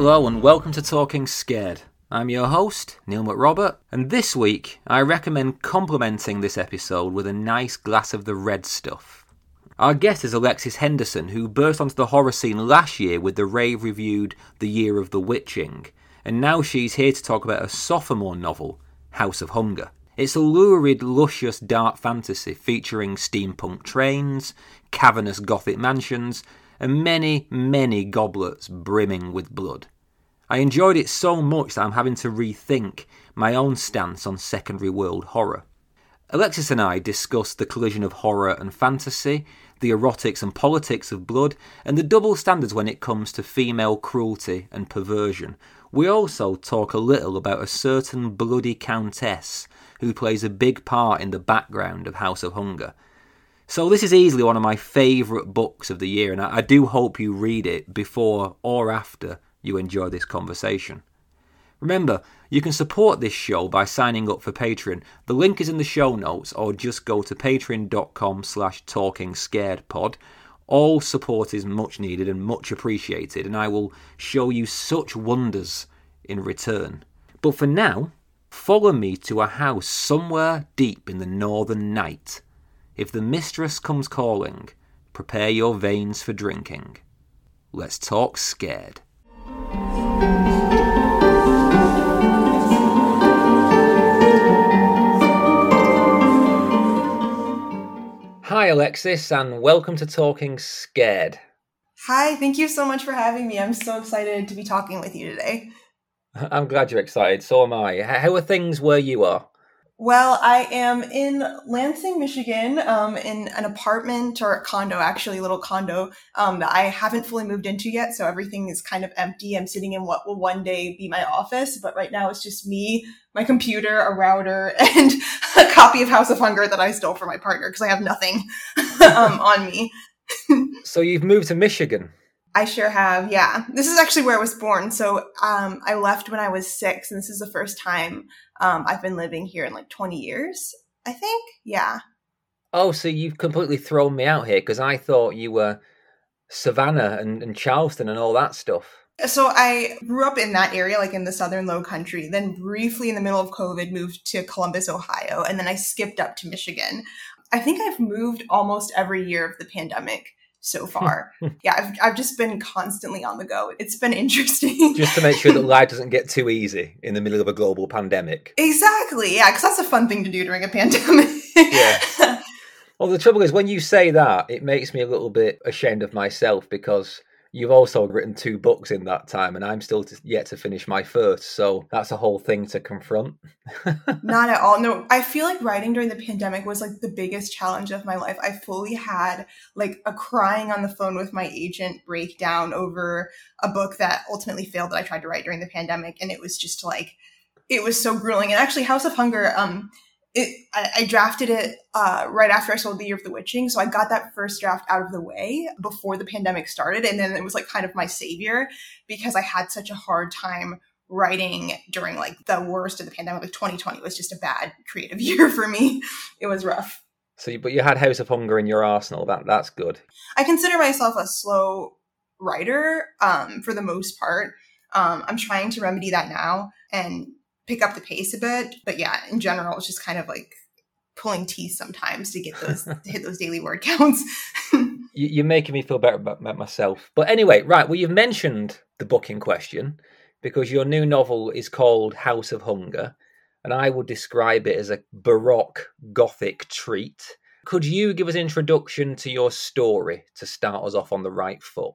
Hello and welcome to Talking Scared. I'm your host, Neil McRobert, and this week I recommend complementing this episode with a nice glass of the red stuff. Our guest is Alexis Henderson, who burst onto the horror scene last year with the rave reviewed The Year of the Witching, and now she's here to talk about a sophomore novel, House of Hunger. It's a lurid, luscious dark fantasy featuring steampunk trains, cavernous gothic mansions, and many, many goblets brimming with blood. I enjoyed it so much that I'm having to rethink my own stance on secondary world horror. Alexis and I discussed the collision of horror and fantasy, the erotics and politics of blood, and the double standards when it comes to female cruelty and perversion. We also talk a little about a certain bloody countess who plays a big part in the background of House of Hunger. So, this is easily one of my favourite books of the year, and I do hope you read it before or after you enjoy this conversation. Remember, you can support this show by signing up for Patreon. The link is in the show notes, or just go to patreon.com slash talkingscaredpod. All support is much needed and much appreciated, and I will show you such wonders in return. But for now, Follow me to a house somewhere deep in the northern night. If the mistress comes calling, prepare your veins for drinking. Let's talk scared. Hi, Alexis, and welcome to Talking Scared. Hi, thank you so much for having me. I'm so excited to be talking with you today. I'm glad you're excited. So am I. How are things where you are? Well, I am in Lansing, Michigan, um, in an apartment or a condo, actually, a little condo um, that I haven't fully moved into yet. So everything is kind of empty. I'm sitting in what will one day be my office, but right now it's just me, my computer, a router, and a copy of House of Hunger that I stole from my partner because I have nothing um, on me. so you've moved to Michigan. I sure have. Yeah. This is actually where I was born. So um, I left when I was six, and this is the first time um, I've been living here in like 20 years, I think. Yeah. Oh, so you've completely thrown me out here because I thought you were Savannah and, and Charleston and all that stuff. So I grew up in that area, like in the southern low country, then briefly in the middle of COVID moved to Columbus, Ohio, and then I skipped up to Michigan. I think I've moved almost every year of the pandemic so far. yeah, I've, I've just been constantly on the go. It's been interesting. just to make sure that life doesn't get too easy in the middle of a global pandemic. Exactly. Yeah, because that's a fun thing to do during a pandemic. yeah. Well, the trouble is, when you say that, it makes me a little bit ashamed of myself because You've also written two books in that time, and I'm still yet to finish my first. So that's a whole thing to confront. Not at all. No, I feel like writing during the pandemic was like the biggest challenge of my life. I fully had like a crying on the phone with my agent breakdown over a book that ultimately failed that I tried to write during the pandemic. And it was just like, it was so grueling. And actually, House of Hunger, um, it, I, I, drafted it uh, right after I sold The Year of the Witching. So I got that first draft out of the way before the pandemic started. And then it was like kind of my savior because I had such a hard time writing during like the worst of the pandemic. Like 2020 was just a bad creative year for me. It was rough. So, you, but you had House of Hunger in your arsenal. That that's good. I consider myself a slow writer um, for the most part. Um, I'm trying to remedy that now and pick up the pace a bit. But yeah, in general, it's just kind of like pulling teeth sometimes to get those to hit those daily word counts. You're making me feel better about myself. But anyway, right. Well, you've mentioned the book in question because your new novel is called House of Hunger, and I would describe it as a baroque gothic treat. Could you give us an introduction to your story to start us off on the right foot?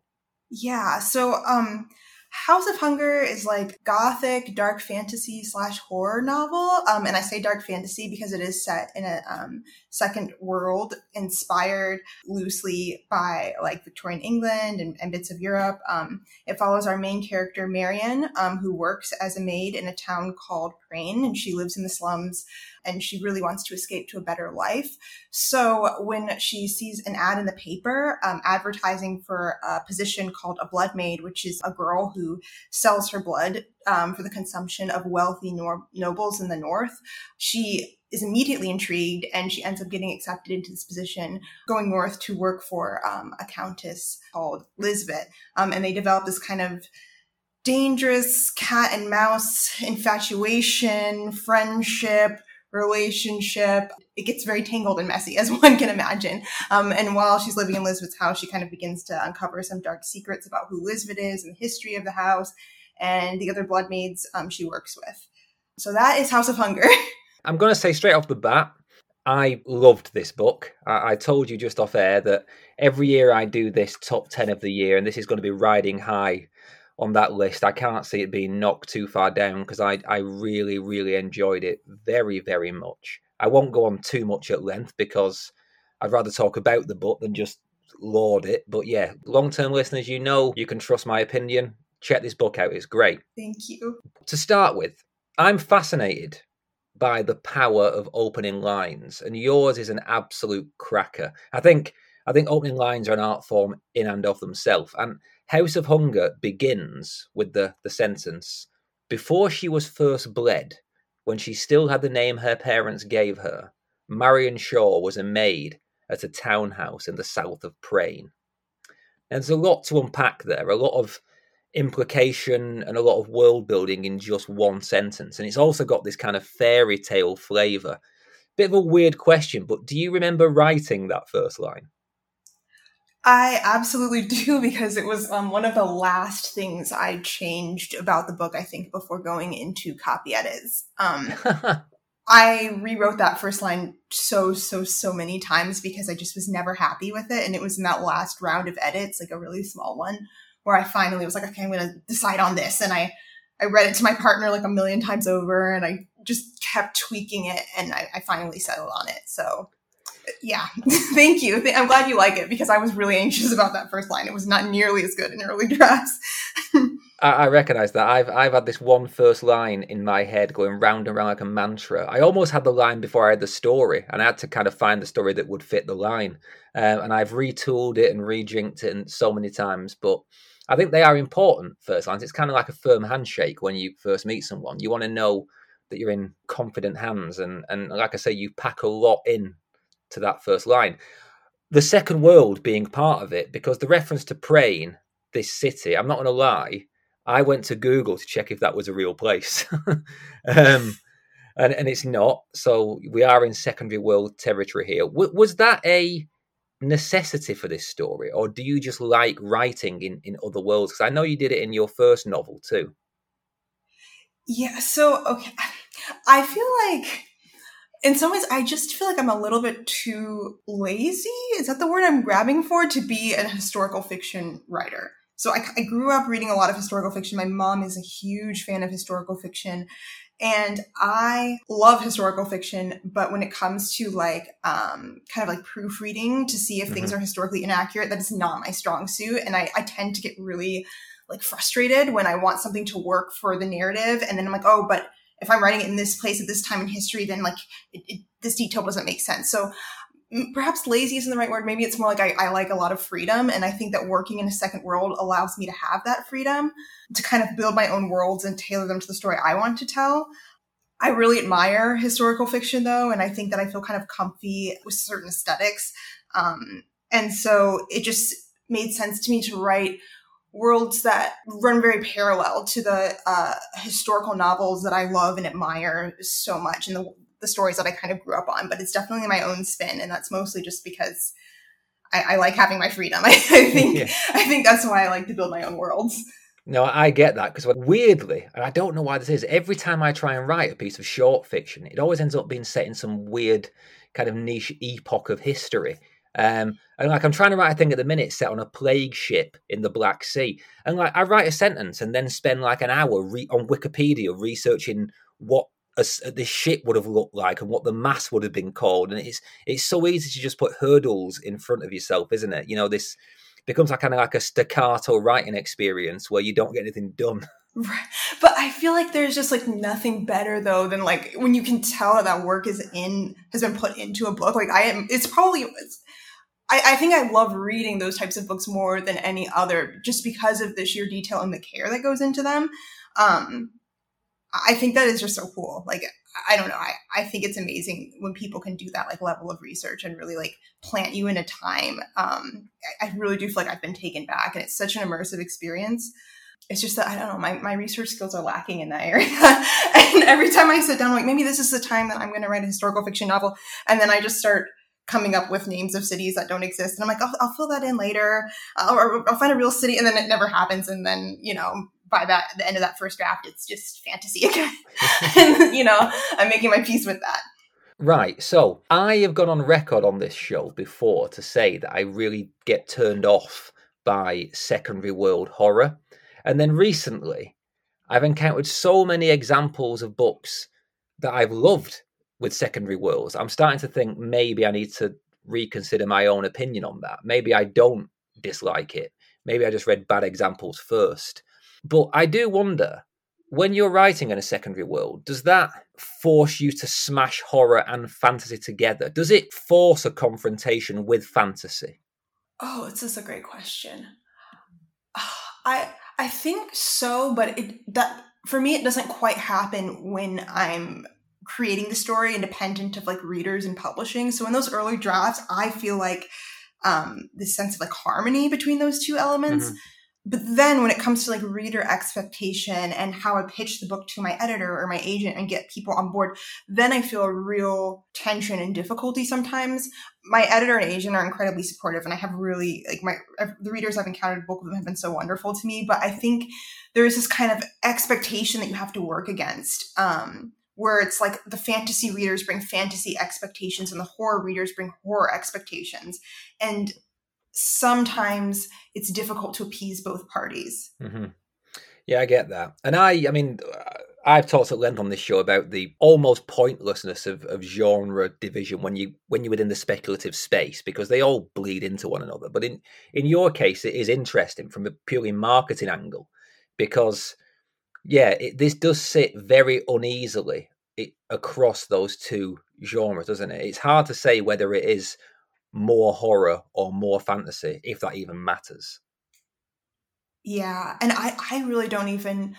Yeah. So, um, House of Hunger is like gothic, dark fantasy slash horror novel. Um, and I say dark fantasy because it is set in a um, second world inspired loosely by like Victorian England and, and bits of Europe. Um, it follows our main character, Marion, um, who works as a maid in a town called Prane, and she lives in the slums and she really wants to escape to a better life. So when she sees an ad in the paper um, advertising for a position called a blood maid, which is a girl who sells her blood um, for the consumption of wealthy nor- nobles in the north, she is immediately intrigued and she ends up getting accepted into this position, going north to work for um, a countess called Lisbeth. Um, and they develop this kind of dangerous cat and mouse infatuation, friendship, relationship. It gets very tangled and messy, as one can imagine. Um, and while she's living in Lisbeth's house, she kind of begins to uncover some dark secrets about who Lisbeth is and the history of the house and the other blood maids um, she works with. So that is House of Hunger. I'm going to say straight off the bat, I loved this book. I, I, told you just off air that every year I do this top 10 of the year, and this is going to be riding high on that list. I can't see it being knocked too far down because I, I really, really enjoyed it very, very much. I won't go on too much at length because I'd rather talk about the book than just laud it. But yeah, long term listeners, you know you can trust my opinion. Check this book out, it's great. Thank you. To start with, I'm fascinated by the power of opening lines, and yours is an absolute cracker. I think I think opening lines are an art form in and of themselves. And House of Hunger begins with the, the sentence Before she was first bled, when she still had the name her parents gave her, Marion Shaw was a maid at a townhouse in the south of Prane. There's a lot to unpack there, a lot of implication and a lot of world building in just one sentence. And it's also got this kind of fairy tale flavour. Bit of a weird question, but do you remember writing that first line? I absolutely do because it was um, one of the last things I changed about the book, I think, before going into copy edits. Um, I rewrote that first line so, so, so many times because I just was never happy with it. And it was in that last round of edits, like a really small one, where I finally was like, okay, I'm going to decide on this. And I, I read it to my partner like a million times over and I just kept tweaking it and I, I finally settled on it. So yeah, thank you. I'm glad you like it because I was really anxious about that first line. It was not nearly as good in early drafts. I, I recognize that. I've I've had this one first line in my head going round and round like a mantra. I almost had the line before I had the story, and I had to kind of find the story that would fit the line. Um, and I've retooled it and rejinked it so many times, but I think they are important first lines. It's kind of like a firm handshake when you first meet someone. You want to know that you're in confident hands, and and like I say, you pack a lot in to that first line. The second world being part of it, because the reference to Prane, this city, I'm not going to lie, I went to Google to check if that was a real place. um, and, and it's not. So we are in secondary world territory here. W- was that a necessity for this story, or do you just like writing in, in other worlds? Because I know you did it in your first novel too. Yeah. So, okay. I feel like in some ways, I just feel like I'm a little bit too lazy. Is that the word I'm grabbing for to be a historical fiction writer? So I, I, grew up reading a lot of historical fiction. My mom is a huge fan of historical fiction. And I love historical fiction, but when it comes to like um, kind of like proofreading to see if mm-hmm. things are historically inaccurate, that is not my strong suit. And I, I tend to get really like frustrated when I want something to work for the narrative. And then I'm like, oh, but if I'm writing it in this place at this time in history, then like it, it, this detail doesn't make sense. So perhaps lazy isn't the right word. Maybe it's more like I, I, like a lot of freedom. And I think that working in a second world allows me to have that freedom to kind of build my own worlds and tailor them to the story I want to tell. I really admire historical fiction though. And I think that I feel kind of comfy with certain aesthetics. Um, and so it just made sense to me to write worlds that run very parallel to the uh, historical novels that I love and admire so much and the, the stories that I kind of grew up on. But it's definitely my own spin, and that's mostly just because I, I like having my freedom. I, I think yeah. I think that's why I like to build my own worlds. No, I get that because weirdly, and I don't know why this is, every time I try and write a piece of short fiction, it always ends up being set in some weird kind of niche epoch of history. Um, and like I'm trying to write a thing at the minute set on a plague ship in the Black Sea, and like I write a sentence and then spend like an hour re- on Wikipedia researching what a, this ship would have looked like and what the mass would have been called. And it's it's so easy to just put hurdles in front of yourself, isn't it? You know, this becomes like kind of like a staccato writing experience where you don't get anything done. But I feel like there's just like nothing better though than like when you can tell that work is in has been put into a book. Like I am, it's probably it's, I, I, think I love reading those types of books more than any other, just because of the sheer detail and the care that goes into them. Um, I think that is just so cool. Like, I don't know. I, I think it's amazing when people can do that like level of research and really like plant you in a time. Um, I, I really do feel like I've been taken back, and it's such an immersive experience. it's just that I don't know, my, my research skills are lacking in that area. and every time I sit down, I'm like, maybe this is the time that I'm going to write a historical fiction novel. And then I just start coming up with names of cities that don't exist. And I'm like, I'll, I'll fill that in later. I'll, or I'll find a real city. And then it never happens. And then, you know, by that, the end of that first draft, it's just fantasy again. and, you know, I'm making my peace with that. Right. So I have gone on record on this show before to say that I really get turned off by secondary world horror. And then recently, I've encountered so many examples of books that I've loved with secondary worlds. I'm starting to think maybe I need to reconsider my own opinion on that. Maybe I don't dislike it. Maybe I just read bad examples first. But I do wonder when you're writing in a secondary world, does that force you to smash horror and fantasy together? Does it force a confrontation with fantasy? Oh, this is a great question. I I think so, but it that for me it doesn't quite happen when I'm creating the story independent of like readers and publishing. So in those early drafts, I feel like um this sense of like harmony between those two elements. Mm-hmm but then when it comes to like reader expectation and how I pitch the book to my editor or my agent and get people on board, then I feel a real tension and difficulty sometimes. My editor and agent are incredibly supportive and I have really like my the readers I've encountered, both of them have been so wonderful to me. But I think there is this kind of expectation that you have to work against. Um, where it's like the fantasy readers bring fantasy expectations and the horror readers bring horror expectations. And sometimes it's difficult to appease both parties. Mm-hmm. Yeah, I get that. And I, I mean, I've talked at length on this show about the almost pointlessness of, of genre division when you when you're within the speculative space because they all bleed into one another. But in in your case, it is interesting from a purely marketing angle because yeah, it, this does sit very uneasily it, across those two genres, doesn't it? It's hard to say whether it is more horror or more fantasy, if that even matters. Yeah, and I, I really don't even.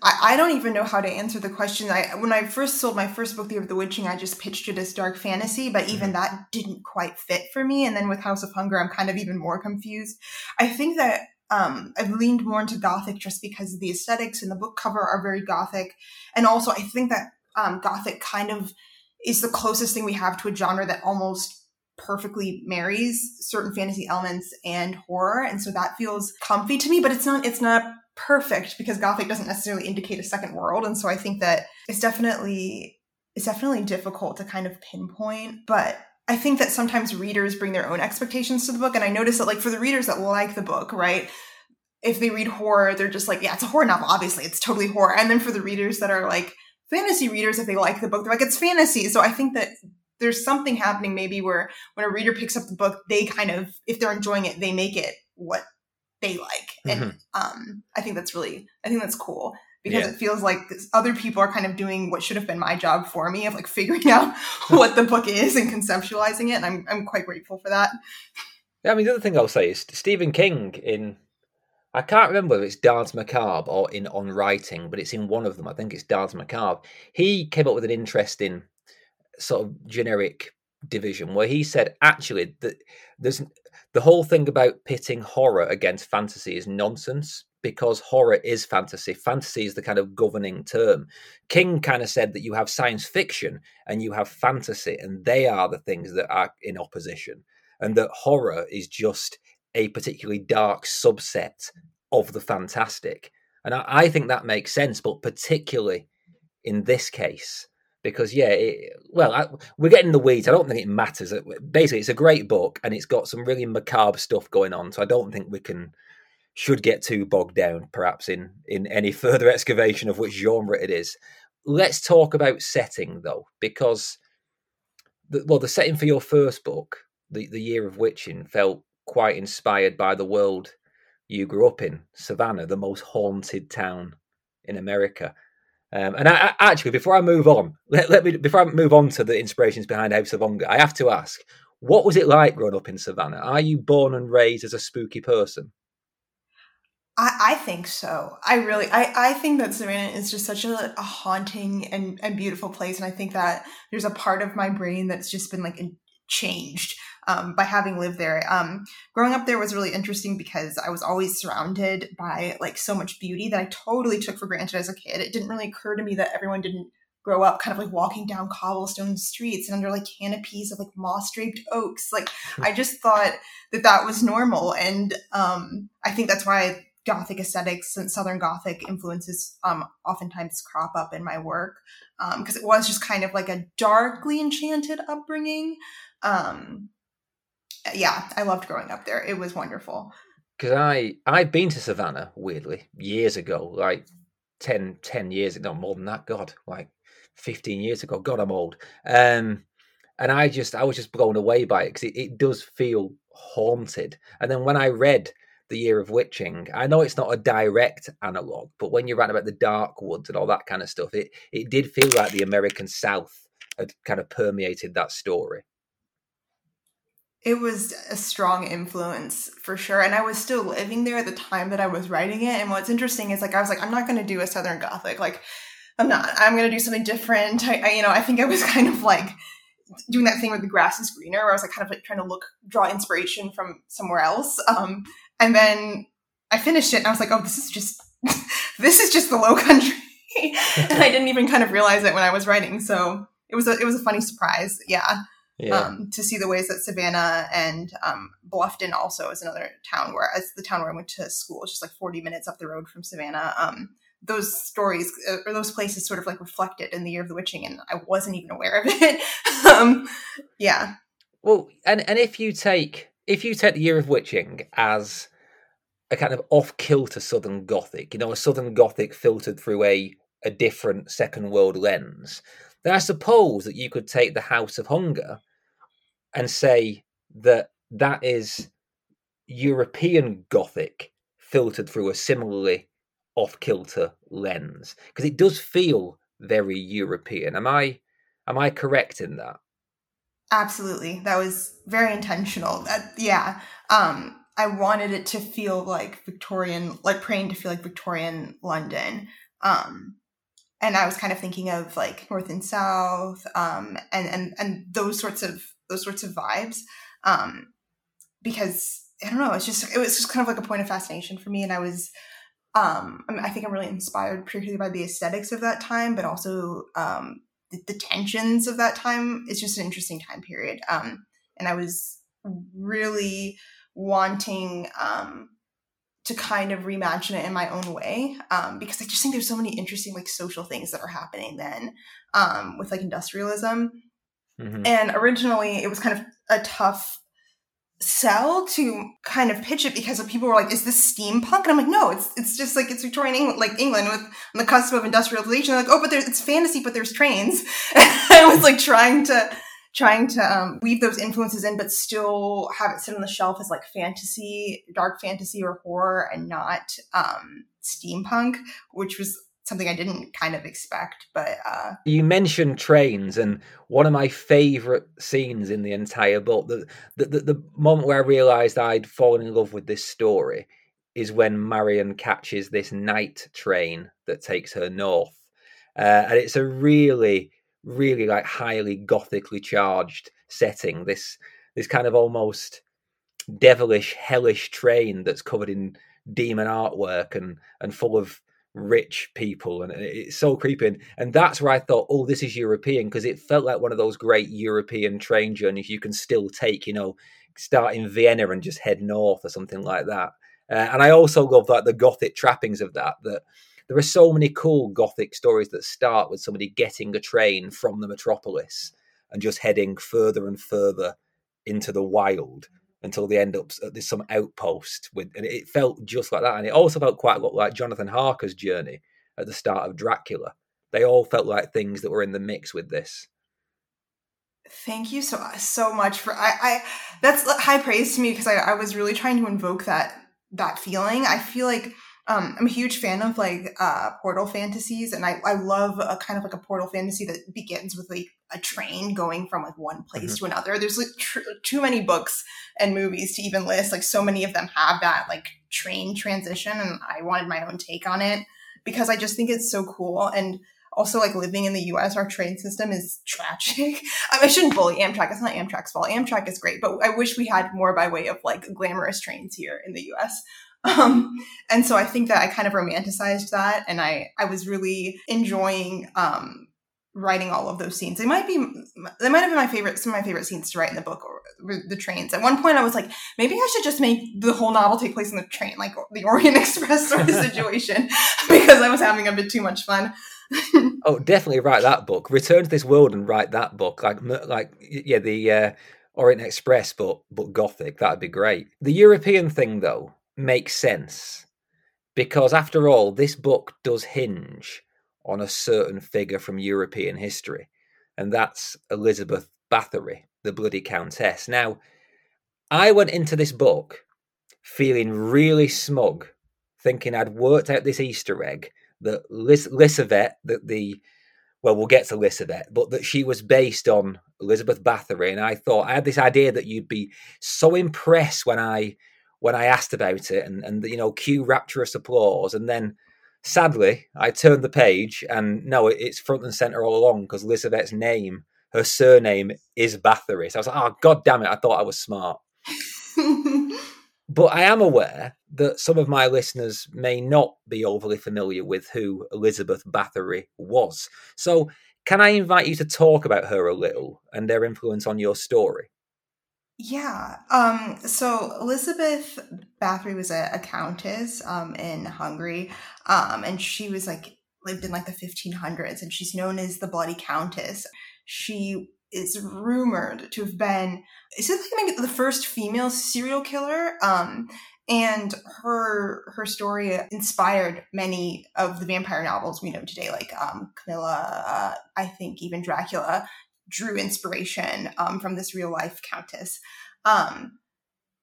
I, I don't even know how to answer the question. I when I first sold my first book, The of the Witching, I just pitched it as dark fantasy, but even mm-hmm. that didn't quite fit for me. And then with House of Hunger, I'm kind of even more confused. I think that um, I've leaned more into gothic just because the aesthetics and the book cover are very gothic, and also I think that um, gothic kind of is the closest thing we have to a genre that almost perfectly marries certain fantasy elements and horror. And so that feels comfy to me but it's not it's not perfect because gothic doesn't necessarily indicate a second world. And so i think that it's definitely it's definitely difficult to kind of pinpoint but i think that sometimes readers bring their own expectations to the book and i notice that like for the readers that like the book right if they read horror they're just like yeah it's a horror novel obviously it's totally horror and then for the readers that are like fantasy readers if they like the book they're like it's fantasy so i think that there's something happening maybe where when a reader picks up the book, they kind of, if they're enjoying it, they make it what they like. Mm-hmm. And um, I think that's really, I think that's cool because yeah. it feels like other people are kind of doing what should have been my job for me of like figuring out what the book is and conceptualizing it. And I'm, I'm quite grateful for that. Yeah, I mean, the other thing I'll say is Stephen King in, I can't remember if it's Danse Macabre or in On Writing, but it's in one of them. I think it's Danse Macabre. He came up with an interesting sort of generic division where he said actually that there's the whole thing about pitting horror against fantasy is nonsense because horror is fantasy. Fantasy is the kind of governing term. King kind of said that you have science fiction and you have fantasy, and they are the things that are in opposition, and that horror is just a particularly dark subset of the fantastic. And I, I think that makes sense, but particularly in this case, because yeah, it, well, I, we're getting the weeds. I don't think it matters. Basically, it's a great book and it's got some really macabre stuff going on. So I don't think we can should get too bogged down, perhaps in in any further excavation of which genre it is. Let's talk about setting though, because the, well, the setting for your first book, the the Year of Witching, felt quite inspired by the world you grew up in, Savannah, the most haunted town in America. Um, and I, I, actually, before I move on, let, let, me before I move on to the inspirations behind House of Hunger, I have to ask, what was it like growing up in Savannah? Are you born and raised as a spooky person? I, I think so. I really, I, I think that Savannah is just such a, a haunting and, and beautiful place, and I think that there's a part of my brain that's just been like changed um, by having lived there. Um, growing up there was really interesting because I was always surrounded by like so much beauty that I totally took for granted as a kid. It didn't really occur to me that everyone didn't grow up kind of like walking down cobblestone streets and under like canopies of like moss draped oaks. Like I just thought that that was normal, and um, I think that's why Gothic aesthetics and Southern Gothic influences um, oftentimes crop up in my work because um, it was just kind of like a darkly enchanted upbringing. Um, yeah, I loved growing up there. It was wonderful. Because I I've been to Savannah weirdly years ago, like 10, 10 years, not more than that. God, like fifteen years ago. God, I'm old. Um, and I just I was just blown away by it because it, it does feel haunted. And then when I read the Year of Witching. I know it's not a direct analog, but when you're about the dark woods and all that kind of stuff, it it did feel like the American South had kind of permeated that story. It was a strong influence for sure, and I was still living there at the time that I was writing it. And what's interesting is like I was like, I'm not going to do a Southern Gothic, like I'm not. I'm going to do something different. I, I, you know, I think I was kind of like doing that thing with the grass is greener, where I was like kind of like trying to look, draw inspiration from somewhere else. Um, and then I finished it and I was like, oh, this is just this is just the low country. and I didn't even kind of realize it when I was writing. So it was a it was a funny surprise. Yeah. Yeah. Um, to see the ways that Savannah and um, Bluffton also is another town where, as the town where I went to school, it's just like 40 minutes up the road from Savannah. Um, those stories uh, or those places sort of like reflected in the year of the witching, and I wasn't even aware of it. Um, yeah. Well, and and if you take if you take the Year of Witching as a kind of off kilter Southern Gothic, you know, a Southern Gothic filtered through a, a different Second World lens, then I suppose that you could take the House of Hunger and say that that is European Gothic filtered through a similarly off kilter lens because it does feel very European. Am I am I correct in that? Absolutely. That was very intentional. That, yeah. Um, I wanted it to feel like Victorian, like Prane to feel like Victorian London. Um, and I was kind of thinking of like North and South, um, and, and, and those sorts of, those sorts of vibes. Um, because I don't know, it's just, it was just kind of like a point of fascination for me. And I was, um, I think I'm really inspired particularly by the aesthetics of that time, but also, um, the, the, tensions of that time it's just an interesting time period um, and i was really wanting um, to kind of reimagine it in my own way um, because i just think there's so many interesting like social things that are happening then um, with like industrialism mm-hmm. and originally it was kind of a tough sell to kind of pitch it because people were like, "Is this steampunk?" And I'm like, "No, it's it's just like it's Victorian England, like England with on the cusp of industrialization." They're like, "Oh, but there's it's fantasy, but there's trains." I was like trying to trying to um, weave those influences in, but still have it sit on the shelf as like fantasy, dark fantasy or horror, and not um, steampunk, which was something I didn't kind of expect. But uh, you mentioned trains, and one of my favorite scenes in the entire book, the, the the, the moment where I realised I'd fallen in love with this story, is when Marion catches this night train that takes her north, uh, and it's a really, really like highly gothically charged setting. This this kind of almost devilish, hellish train that's covered in demon artwork and and full of rich people and it's so creepy and that's where i thought oh this is european because it felt like one of those great european train journeys you can still take you know start in vienna and just head north or something like that. Uh, and i also love like the gothic trappings of that that there are so many cool gothic stories that start with somebody getting a train from the metropolis and just heading further and further into the wild until they end up at uh, this some outpost with and it felt just like that and it also felt quite a lot like jonathan harker's journey at the start of dracula. They all felt like things that were in the mix with this. Thank you so so much for i, I that's uh, high praise to me because I, I was really trying to invoke that that feeling. I feel like um, I'm a huge fan of like uh, portal fantasies, and I, I love a kind of like a portal fantasy that begins with like a train going from like one place mm-hmm. to another. There's like tr- too many books and movies to even list. Like so many of them have that like train transition, and I wanted my own take on it because I just think it's so cool. And also like living in the US, our train system is tragic. I, mean, I shouldn't bully Amtrak. It's not Amtrak's fault. Amtrak is great, but I wish we had more by way of like glamorous trains here in the US. Um, and so I think that I kind of romanticized that, and I I was really enjoying um, writing all of those scenes. They might be they might have been my favorite some of my favorite scenes to write in the book or the trains. At one point I was like, maybe I should just make the whole novel take place in the train, like the Orient Express sort of situation, because I was having a bit too much fun. oh, definitely write that book. Return to this world and write that book. Like like yeah, the uh, Orient Express but but gothic. That'd be great. The European thing though makes sense because after all, this book does hinge on a certain figure from European history, and that's Elizabeth Bathory, the bloody Countess. Now, I went into this book feeling really smug, thinking I'd worked out this Easter egg that Lis- Lisbeth, that the well, we'll get to Lisbeth, but that she was based on Elizabeth Bathory, and I thought I had this idea that you'd be so impressed when I when I asked about it, and and you know, cue rapturous applause, and then Sadly, I turned the page and no, it's front and center all along because Elizabeth's name, her surname is Bathory. So I was like, oh, god damn it, I thought I was smart. but I am aware that some of my listeners may not be overly familiar with who Elizabeth Bathory was. So, can I invite you to talk about her a little and their influence on your story? Yeah. Um, so Elizabeth Bathory was a, a countess um, in Hungary, um, and she was like lived in like the 1500s, and she's known as the Bloody Countess. She is rumored to have been is it like the first female serial killer? Um, and her her story inspired many of the vampire novels we know today, like um, Carmilla. Uh, I think even Dracula drew inspiration um, from this real life countess. Um,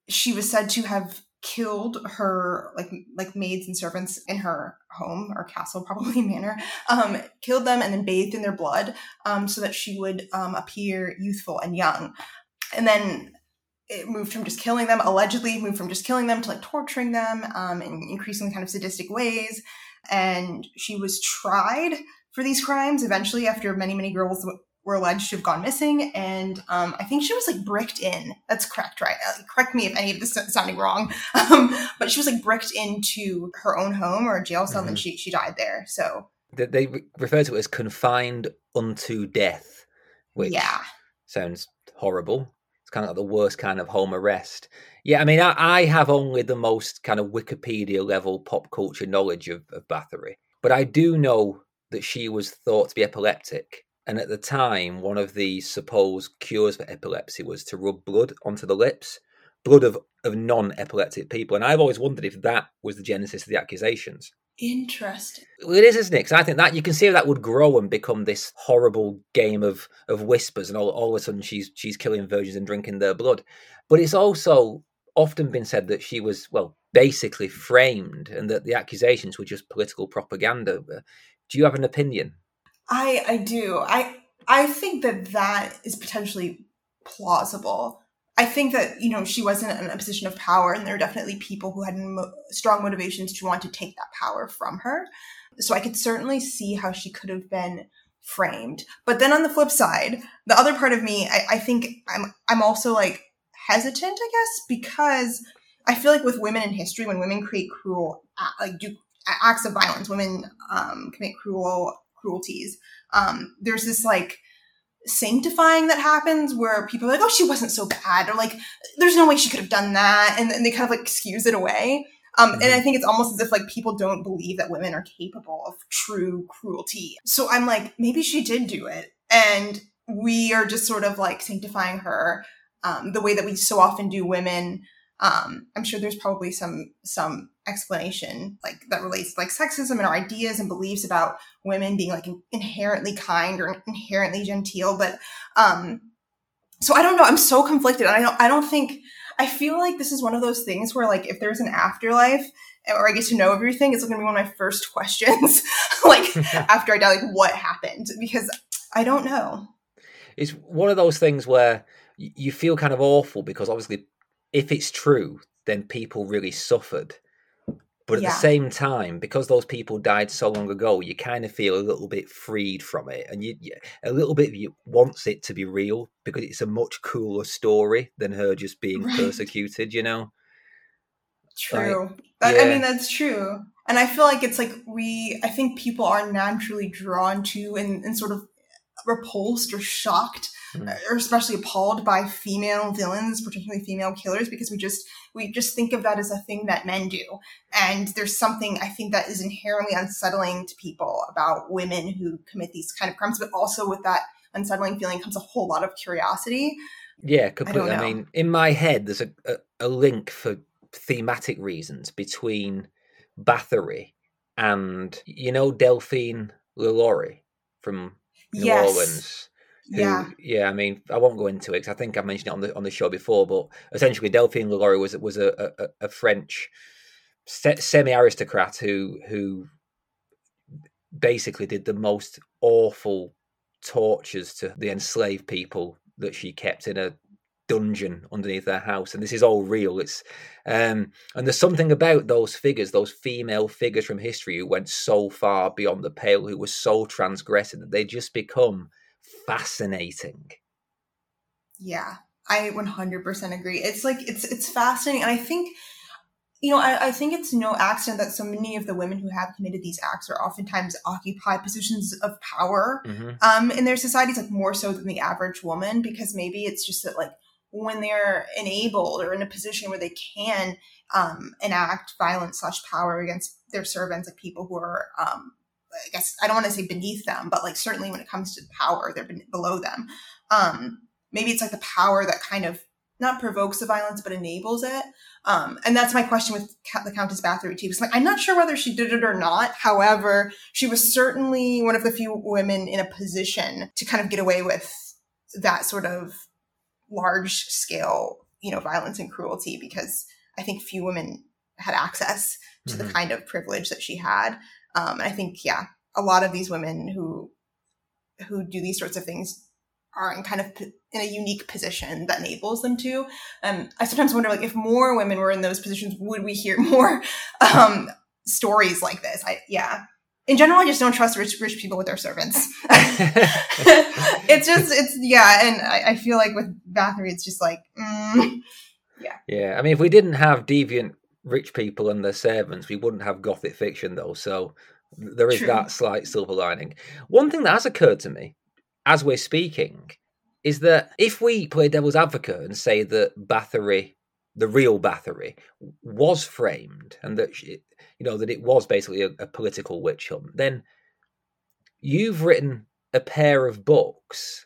she was said to have killed her like like maids and servants in her home or castle probably manor um, killed them and then bathed in their blood um, so that she would um, appear youthful and young and then it moved from just killing them allegedly moved from just killing them to like torturing them um, in increasingly kind of sadistic ways and she was tried for these crimes eventually after many many girls were alleged to have gone missing, and um, I think she was like bricked in. That's correct, right? Uh, correct me if any of this is sounding wrong. Um, but she was like bricked into her own home or a jail cell, mm-hmm. and she she died there. So they refer to it as confined unto death, which yeah. sounds horrible. It's kind of like the worst kind of home arrest. Yeah, I mean, I, I have only the most kind of Wikipedia level pop culture knowledge of, of Bathory, but I do know that she was thought to be epileptic and at the time, one of the supposed cures for epilepsy was to rub blood onto the lips, blood of, of non epileptic people. And I've always wondered if that was the genesis of the accusations. Interesting. Well, it is, isn't it? Because I think that you can see how that would grow and become this horrible game of of whispers, and all, all of a sudden she's she's killing virgins and drinking their blood. But it's also often been said that she was well basically framed, and that the accusations were just political propaganda. Uh, do you have an opinion? I I do. I I think that that is potentially plausible. I think that you know she wasn't in a position of power, and there are definitely people who had mo- strong motivations to want to take that power from her. So I could certainly see how she could have been framed. But then on the flip side, the other part of me, I, I think I'm I'm also like hesitant, I guess, because I feel like with women in history, when women create cruel, like do acts of violence, women um, commit cruel cruelties. Um, there's this like sanctifying that happens where people are like, oh, she wasn't so bad, or like, there's no way she could have done that, and, and they kind of like excuse it away. Um, mm-hmm. And I think it's almost as if like people don't believe that women are capable of true cruelty. So I'm like, maybe she did do it, and we are just sort of like sanctifying her um, the way that we so often do women. Um, I'm sure there's probably some some explanation like that relates to like sexism and our ideas and beliefs about women being like inherently kind or inherently genteel but um so i don't know i'm so conflicted i don't i don't think i feel like this is one of those things where like if there's an afterlife or i get to know everything it's going to be one of my first questions like after i die like what happened? Because i don't know. It's one of those things where you feel kind of awful because obviously if it's true then people really suffered But at Yeah. the same time, because those people died so long ago, you kind of feel a little bit freed from it, and you, you a little bit you wants it to be real because it's a much cooler story than her just being Right. persecuted. You know? True. That, I mean, that's true. And I feel like it's like we, I think people are naturally drawn to and, and sort of repulsed or shocked Mm. or especially appalled by female villains, particularly female killers, because we just, we just think of that as a thing that men do. And there's something I think that is inherently unsettling to people about women who commit these kind of crimes, but also with that unsettling feeling comes a whole lot of curiosity. Yeah, completely. I, know. mean, in my head, there's a, a, a link for thematic reasons between Bathory and you know Delphine Lalaurie from New yes. Orleans. Who- Yeah. yeah. I mean, I won't go into it because I think I've mentioned it on the on the show before. But essentially, Delphine Lalaurie was was a a, a French se- semi aristocrat who who basically did the most awful tortures to the enslaved people that she kept in a dungeon underneath their house and this is all real it's um and there's something about those figures those female figures from history who went so far beyond the pale who were so transgressive that they just become fascinating Yeah, I 100% agree. It's like it's it's fascinating, and I think you know I, I think it's no accident that so many of the women who have committed these acts are oftentimes occupy positions of power hmm um, in their societies, like more so than the average woman, because maybe it's just that like when they're enabled or in a position where they can um, enact violence slash power against their servants, like people who are, um, I guess I don't want to say beneath them, but like certainly when it comes to power, they're below them. Um, maybe it's like the power that kind of not provokes the violence but enables it. Um, and that's my question with the Countess Bathory too. Because like I'm not sure whether she did it or not. However, she was certainly one of the few women in a position to kind of get away with that sort of large scale, you know, violence and cruelty because I think few women had access to the Mhm. kind of privilege that she had. Um, and I think, yeah, a lot of these women who who do these sorts of things are in kind of p- in a unique position that enables them to. And I sometimes wonder, like, if more women were in those positions, would we hear more um, stories like this? I yeah. In general, I just don't trust rich rich people with their servants. it's just it's yeah, and I, I feel like with Bathory, it's just like mm, yeah i mean if we didn't have deviant rich people and their servants we wouldn't have gothic fiction though so there is True. that slight silver lining one thing that has occurred to me as we're speaking is that if we play devil's advocate and say that bathory the real bathory was framed and that she, you know that it was basically a, a political witch hunt then you've written a pair of books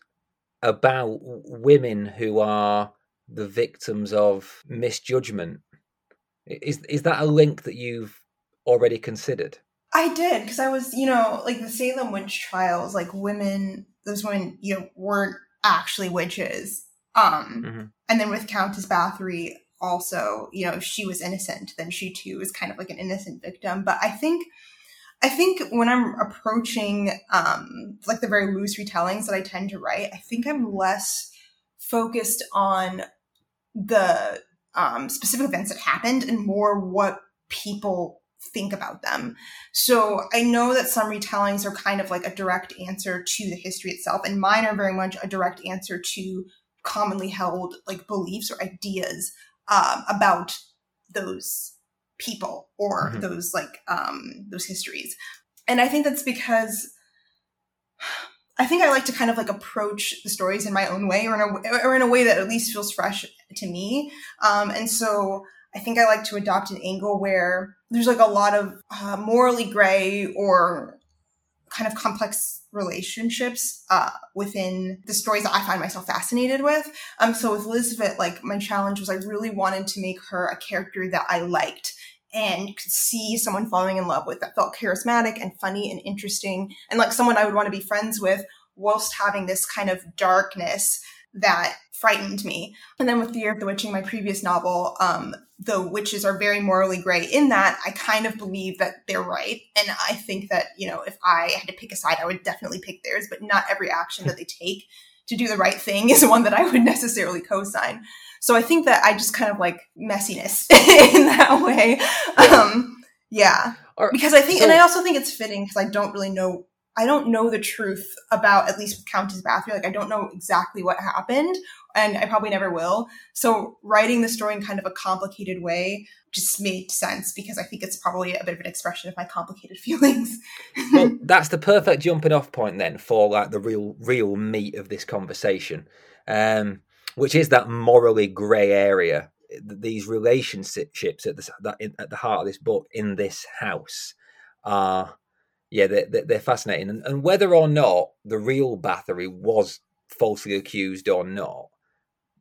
about women who are the victims of misjudgment. Is is that a link that you've already considered? I did because I was, you know, like the Salem witch trials, like women, those women, you know, weren't actually witches. Um, Mhm. and then with Countess Bathory, also, you know, if she was innocent, then she too is kind of like an innocent victim. But I think, I think when I'm approaching, um, like the very loose retellings that I tend to write, I think I'm less focused on the um, specific events that happened and more what people think about them. So I know that some retellings are kind of like a direct answer to the history itself, and mine are very much a direct answer to commonly held like beliefs or ideas um, about those people or Mhm. those like um, those histories. And I think that's because I think I like to kind of like approach the stories in my own way, or in a, or in a way that at least feels fresh to me. Um, and so I think I like to adopt an angle where there's like a lot of uh, morally gray or kind of complex relationships uh, within the stories that I find myself fascinated with. Um, so with Elizabeth, like my challenge was I really wanted to make her a character that I liked and could see someone falling in love with that felt charismatic and funny and interesting and like someone I would want to be friends with whilst having this kind of darkness that frightened me. And then with The Year of the Witching, my previous novel, um, the witches are very morally gray in that I kind of believe that they're right. And I think that, you know, if I had to pick a side, I would definitely pick theirs, but not every action that they take to do the right thing is one that I would necessarily co-sign. So I think that I just kind of like messiness in that way. Yeah. Um, Yeah, Or- because I think, so- and I also think it's fitting because I don't really know. I don't know the truth about at least Countess Bathory. Like I don't know exactly what happened, and I probably never will. So writing the story in kind of a complicated way just made sense because I think it's probably a bit of an expression of my complicated feelings. well, that's the perfect jumping off point then for like the real real meat of this conversation, um, which is that morally grey area. These relationships at the at the heart of this book in this house are, yeah, they're they're fascinating, and, and whether or not the real Bathory was falsely accused or not,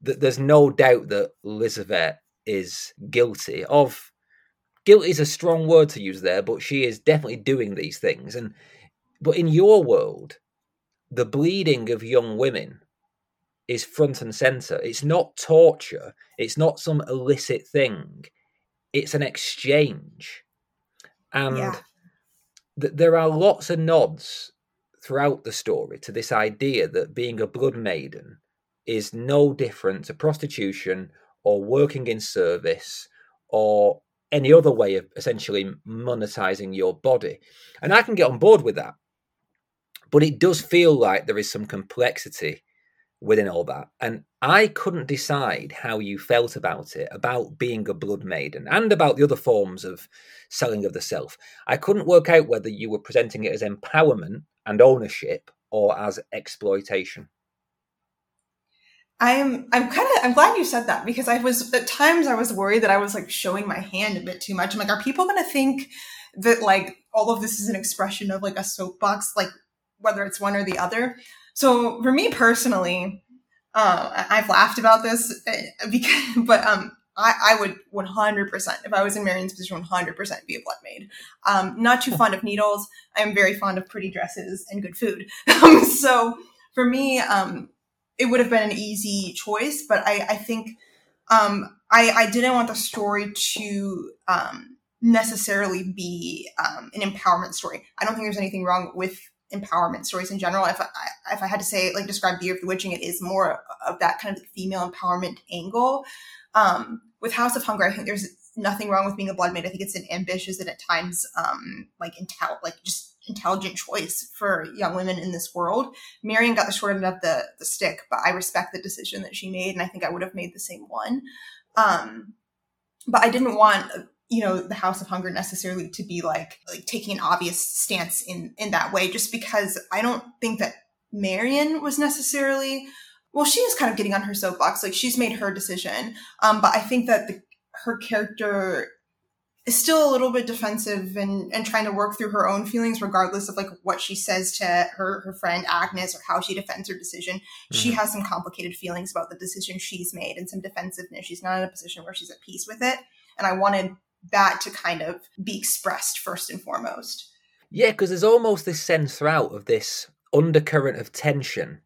th- there's no doubt that Elizabeth is guilty of guilt is a strong word to use there, but she is definitely doing these things. And but in your world, the bleeding of young women is front and center. It's not torture. It's not some illicit thing. It's an exchange, and Yeah. th- there are lots of nods throughout the story to this idea that being a blood maiden is no different to prostitution or working in service or any other way of essentially monetizing your body. And I can get on board with that. But it does feel like there is some complexity within all that. And I couldn't decide how you felt about it, about being a blood maiden, and about the other forms of selling of the self. I couldn't work out whether you were presenting it as empowerment and ownership or as exploitation. I'm I'm kind of I'm glad you said that because I was at times I was worried that I was like showing my hand a bit too much. I'm like, are people going to think that like all of this is an expression of like a soapbox, like whether it's one or the other? So for me personally, uh, I've laughed about this uh, because, but um, I, I would 100% if I was in Marion's position, 100% be a blood maid. Um, not too fond of needles. I'm very fond of pretty dresses and good food. So for me, um, it would have been an easy choice, but I, I think um, I, I didn't want the story to um, necessarily be um, an empowerment story. I don't think there's anything wrong with empowerment stories in general. If I, if I had to say, like, describe The Year of the Witching, it is more of that kind of female empowerment angle. Um, with House of Hunger, I think there's nothing wrong with being a blood maid. I think it's an ambitious and at times, um, like, intel, like just intelligent choice for young women in this world. Marion got the short end of the, the stick, but I respect the decision that she made, and I think I would have made the same one. Um, but I didn't want, you know, the House of Hunger necessarily to be like like taking an obvious stance in in that way, just because I don't think that Marion was necessarily. Well, she is kind of getting on her soapbox, like she's made her decision. Um, but I think that the, her character is still a little bit defensive and, and trying to work through her own feelings regardless of like what she says to her, her friend agnes or how she defends her decision. She Mhm. has some complicated feelings about the decision she's made and some defensiveness. She's not in a position where she's at peace with it. And i wanted that to kind of be expressed first and foremost. Yeah, because there's almost this sense throughout of this undercurrent of tension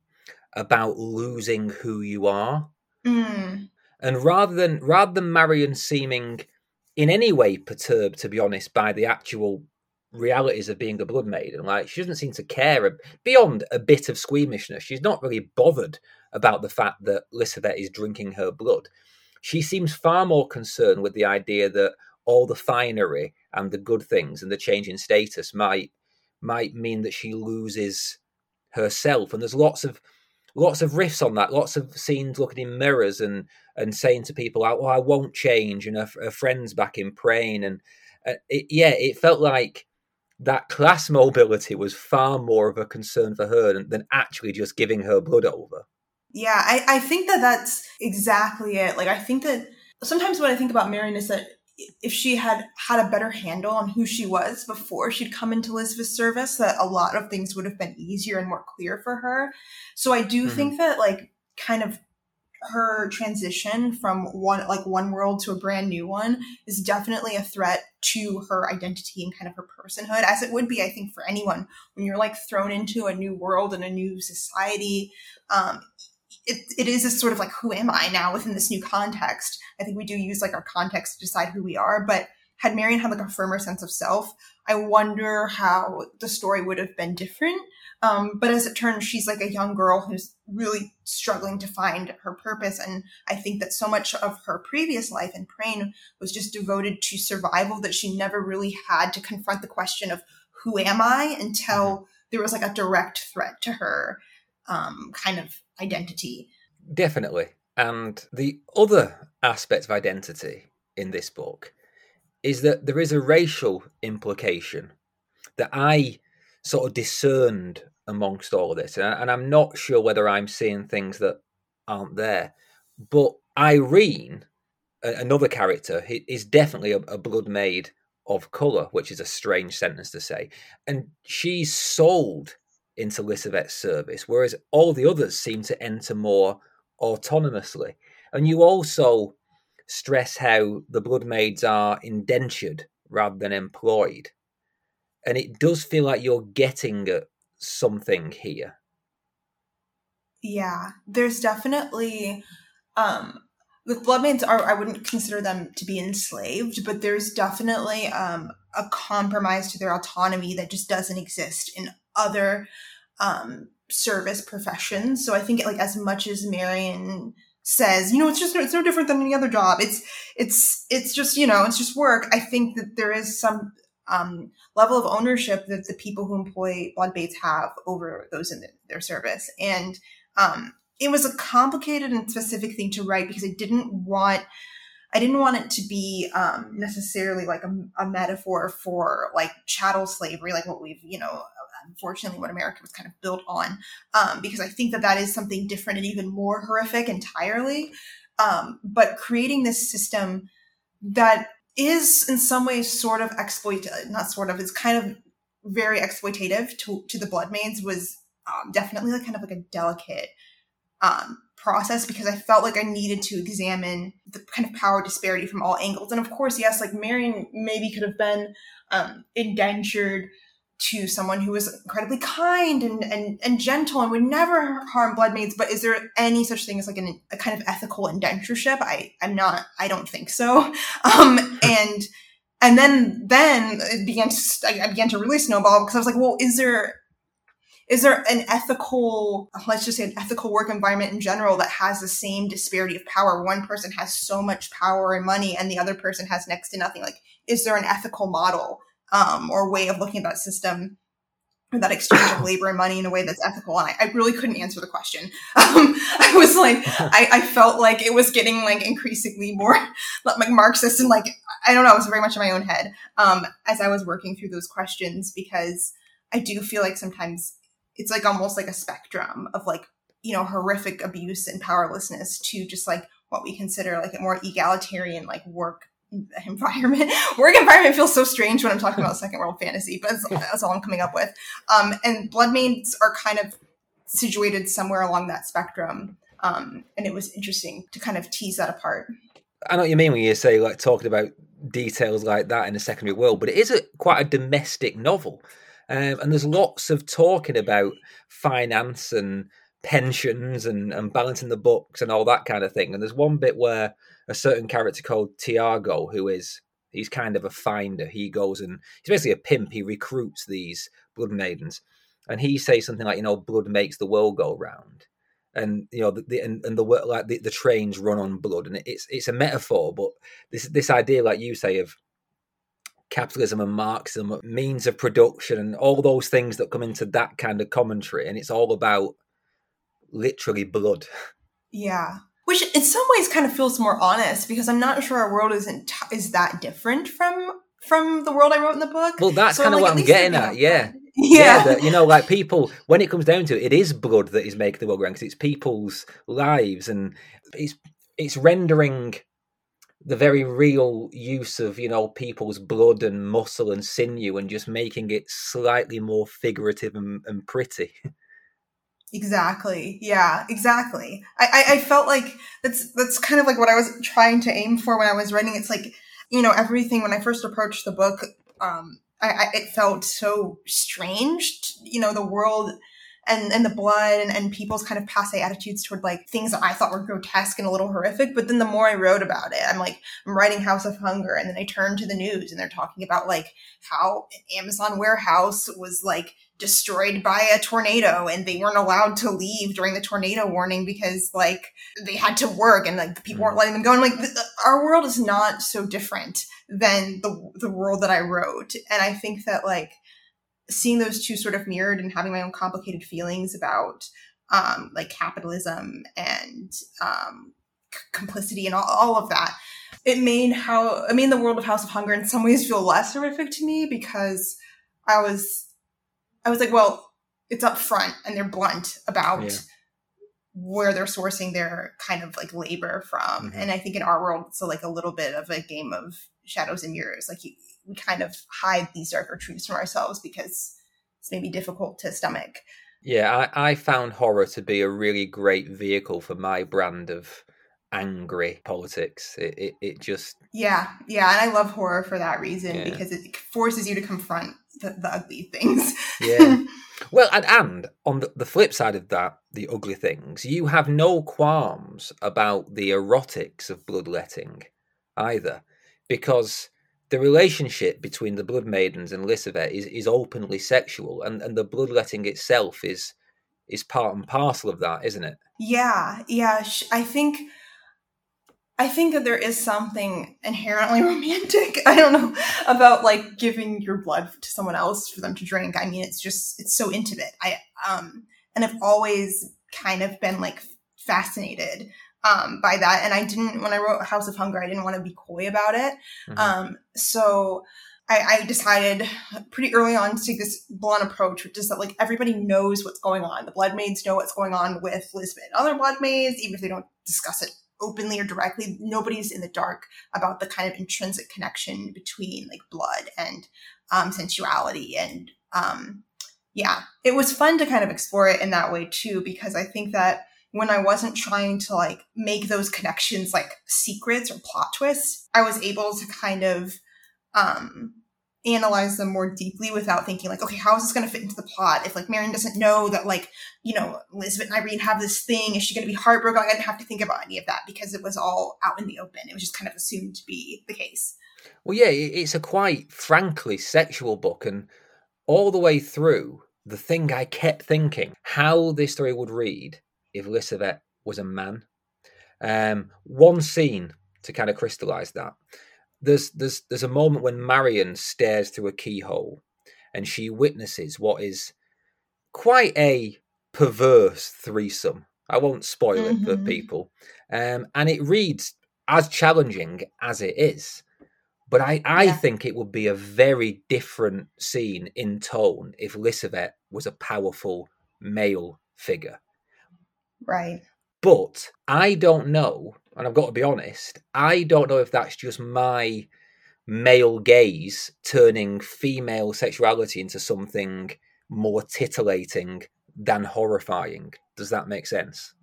about losing who you are. mm, And rather than rather than Marion seeming in any way perturbed, to be honest, by the actual realities of being a blood maiden, like she doesn't seem to care beyond a bit of squeamishness. She's not really bothered about the fact that Lisavet is drinking her blood. She seems far more concerned with the idea that all the finery and the good things and the change in status might might mean that she loses herself. And there's lots of lots of riffs on that, lots of scenes looking in mirrors and and saying to people, "Oh, I won't change," and her, her friends back in Prane, and uh, it, yeah, it felt like that class mobility was far more of a concern for her than, than actually just giving her blood over. yeah I, I think that that's exactly it like i think that sometimes what i think about marion is that if she had had a better handle on who she was before she'd come into Elizabeth's service, that a lot of things would have been easier and more clear for her. So I do Mhm. think that like kind of her transition from one like one world to a brand new one is definitely a threat to her identity and kind of her personhood as it would be i think for anyone when you're like thrown into a new world and a new society um it, it is a sort of like who am i now within this new context i think we do use like our context to decide who we are but had marion had like a firmer sense of self i wonder how the story would have been different Um, but as it turns, she's like a young girl who's really struggling to find her purpose. And I think that so much of her previous life in Prane was just devoted to survival that she never really had to confront the question of who am I until mm-hmm. there was like a direct threat to her um, kind of identity. Definitely. And the other aspect of identity in this book is that there is a racial implication that I sort of discerned amongst all of this. And I'm not sure whether I'm seeing things that aren't there. But Irene, another character, is definitely a, blood maid of colour, which is a strange sentence to say. And she's sold into Lisavet's service, whereas all the others seem to enter more autonomously. And you also stress how the blood maids are indentured rather than employed. And it does feel like you're getting at something here. Yeah, there's definitely um with bloodmaids are I wouldn't consider them to be enslaved, but there's definitely um a compromise to their autonomy that just doesn't exist in other um service professions. So I think like as much as Marion says, you know, it's just it's no different than any other job. It's it's it's just you know it's just work. I think that there is some um, level of ownership that the people who employ blood maids have over those in the, their service, and um, it was a complicated and specific thing to write because I didn't want I didn't want it to be um, necessarily like a, a, metaphor for like chattel slavery, like what we've you know unfortunately what America was kind of built on, um, because I think that that is something different and even more horrific entirely. Um, but creating this system that is in some ways sort of exploit, not sort of, it's kind of very exploitative to, to the blood maids was um, definitely like kind of like a delicate um, process because I felt like I needed to examine the kind of power disparity from all angles. And of course, yes, like Marion maybe could have been um, indentured to someone who was incredibly kind and, and, and gentle and would never harm blood maids. But is there any such thing as like an, a kind of ethical indentureship? I, I'm not, I don't think so. Um, and, and then, then it began to, I began to really snowball because I was like, well, is there, is there an ethical, let's just say an ethical work environment in general that has the same disparity of power? One person has so much power and money and the other person has next to nothing. Like, is there an ethical model um, or way of looking at that system or that exchange of labor and money in a way that's ethical. And I, I really couldn't answer the question. Um, I was like, I, I, felt like it was getting like increasingly more like Marxist and like, I don't know, it was very much in my own head um, as I was working through those questions because I do feel like sometimes it's like almost like a spectrum of like, you know, horrific abuse and powerlessness to just like what we consider like a more egalitarian like work environment. Work environment feels so strange when I'm talking about second world fantasy, but that's, that's all I'm coming up with. Um, and blood maids are kind of situated somewhere along that spectrum. Um, and it was interesting to kind of tease that apart. I know what you mean when you say like talking about details like that in a secondary world, but it is a quite a domestic novel. Um, and there's lots of talking about finance and pensions and, and balancing the books and all that kind of thing. And there's one bit where a certain character called Tiago, who is he's kind of a finder. He goes and he's basically a pimp. He recruits these blood maidens, and he says something like, you know, blood makes the world go round, and you know, the, the and, and the like the, the trains run on blood, and it's it's a metaphor, but this this idea, like you say, of capitalism and Marxism, means of production, and all those things that come into that kind of commentary, and it's all about literally blood. Yeah, which in some ways kind of feels more honest because I'm not sure our world isn't is that different from from the world I wrote in the book. Well, that's so kind of like, what I'm getting at. Yeah. Yeah, yeah you know, like people, when it comes down to it, it is blood that is making the world round because it's people's lives, and it's it's rendering the very real use of you know people's blood and muscle and sinew, and just making it slightly more figurative and, and pretty. Exactly. Yeah, exactly. I, I, I, felt like that's that's kind of like what I was trying to aim for when I was writing. It's like, you know, everything when I first approached the book, um, I, I it felt so strange, you know, the world and and the blood and, and people's kind of passe attitudes toward like things that I thought were grotesque and a little horrific. But then the more I wrote about it, I'm like, I'm writing House of Hunger, and then I turn to the news and they're talking about like how Amazon warehouse was like destroyed by a tornado and they weren't allowed to leave during the tornado warning because like they had to work and like the people weren't letting them go. And like the, our world is not so different than the the world that I wrote. And I think that like seeing those two sort of mirrored and having my own complicated feelings about um like capitalism and um c- complicity and all, all of that it made how I mean the world of House of Hunger in some ways feel less horrific to me because I was I was like, well, it's up front and they're blunt about Yeah. where they're sourcing their kind of like labor from. Mhm. And I think in our world, it's a, like a little bit of a game of shadows and mirrors. Like you, we kind of hide these darker truths from ourselves because it's maybe difficult to stomach. Yeah, I, I found horror to be a really great vehicle for my brand of angry politics. It, it, it just, Yeah, yeah, and I love horror for that reason Yeah. because it forces you to confront the, the ugly things. yeah. well, and, and on the, the flip side of that, the ugly things, you have no qualms about the erotics of bloodletting either, because the relationship between the Blood Maidens and Lisavet is, is openly sexual, and, and the bloodletting itself is is part and parcel of that, isn't it? Yeah, yeah. I think, I think that there is something inherently romantic. I don't know about like giving your blood to someone else for them to drink. I mean, it's just it's so intimate. I um, and I've always kind of been like fascinated um by that. And I didn't when I wrote House of Hunger, I didn't want to be coy about it. Mhm. Um, so I, I decided pretty early on to take this blunt approach, which is that like everybody knows what's going on. The blood maids know what's going on with Lisavet. and other blood maids, even if they don't discuss it openly or directly. Nobody's in the dark about the kind of intrinsic connection between like blood and um, sensuality. And um, yeah, it was fun to kind of explore it in that way too, because I think that when I wasn't trying to like make those connections like secrets or plot twists, I was able to kind of um analyze them more deeply without thinking like, okay, how is this going to fit into the plot? If like Marion doesn't know that like, you know, Elizabeth and Irene have this thing, is she going to be heartbroken? I didn't have to think about any of that because it was all out in the open. It was just kind of assumed to be the case. Well, yeah, it's a quite frankly sexual book, and all the way through, the thing I kept thinking how this story would read if Lisavet was a man. Um, one scene to kind of crystallize that. There's there's there's a moment when Marion stares through a keyhole, and she witnesses what is quite a perverse threesome. I won't spoil it for Mhm. people, um, and it reads as challenging as it is. But I, I Yeah. think it would be a very different scene in tone if Lisavet was a powerful male figure. Right. But I don't know, and I've got to be honest, I don't know if that's just my male gaze turning female sexuality into something more titillating than horrifying. Does that make sense?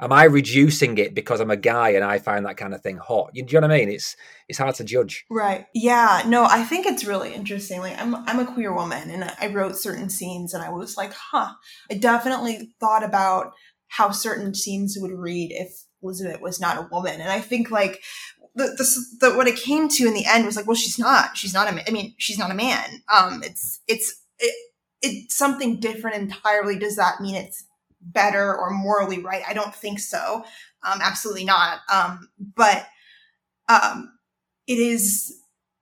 Am I reducing it because I'm a guy and I find that kind of thing hot? You, do you know what I mean? It's it's hard to judge. Right. Yeah. No, I think it's really interesting. Like, I'm I'm a queer woman, and I wrote certain scenes, and I was like, huh. I definitely thought about how certain scenes would read if Elizabeth was not a woman, and I think like the the, the what it came to in the end was like, well, she's not. She's not a. I mean, she's not a man. Um, it's it's it, it's something different entirely. Does that mean it's better or morally right? I don't think so. Um, absolutely not. Um, but um, it is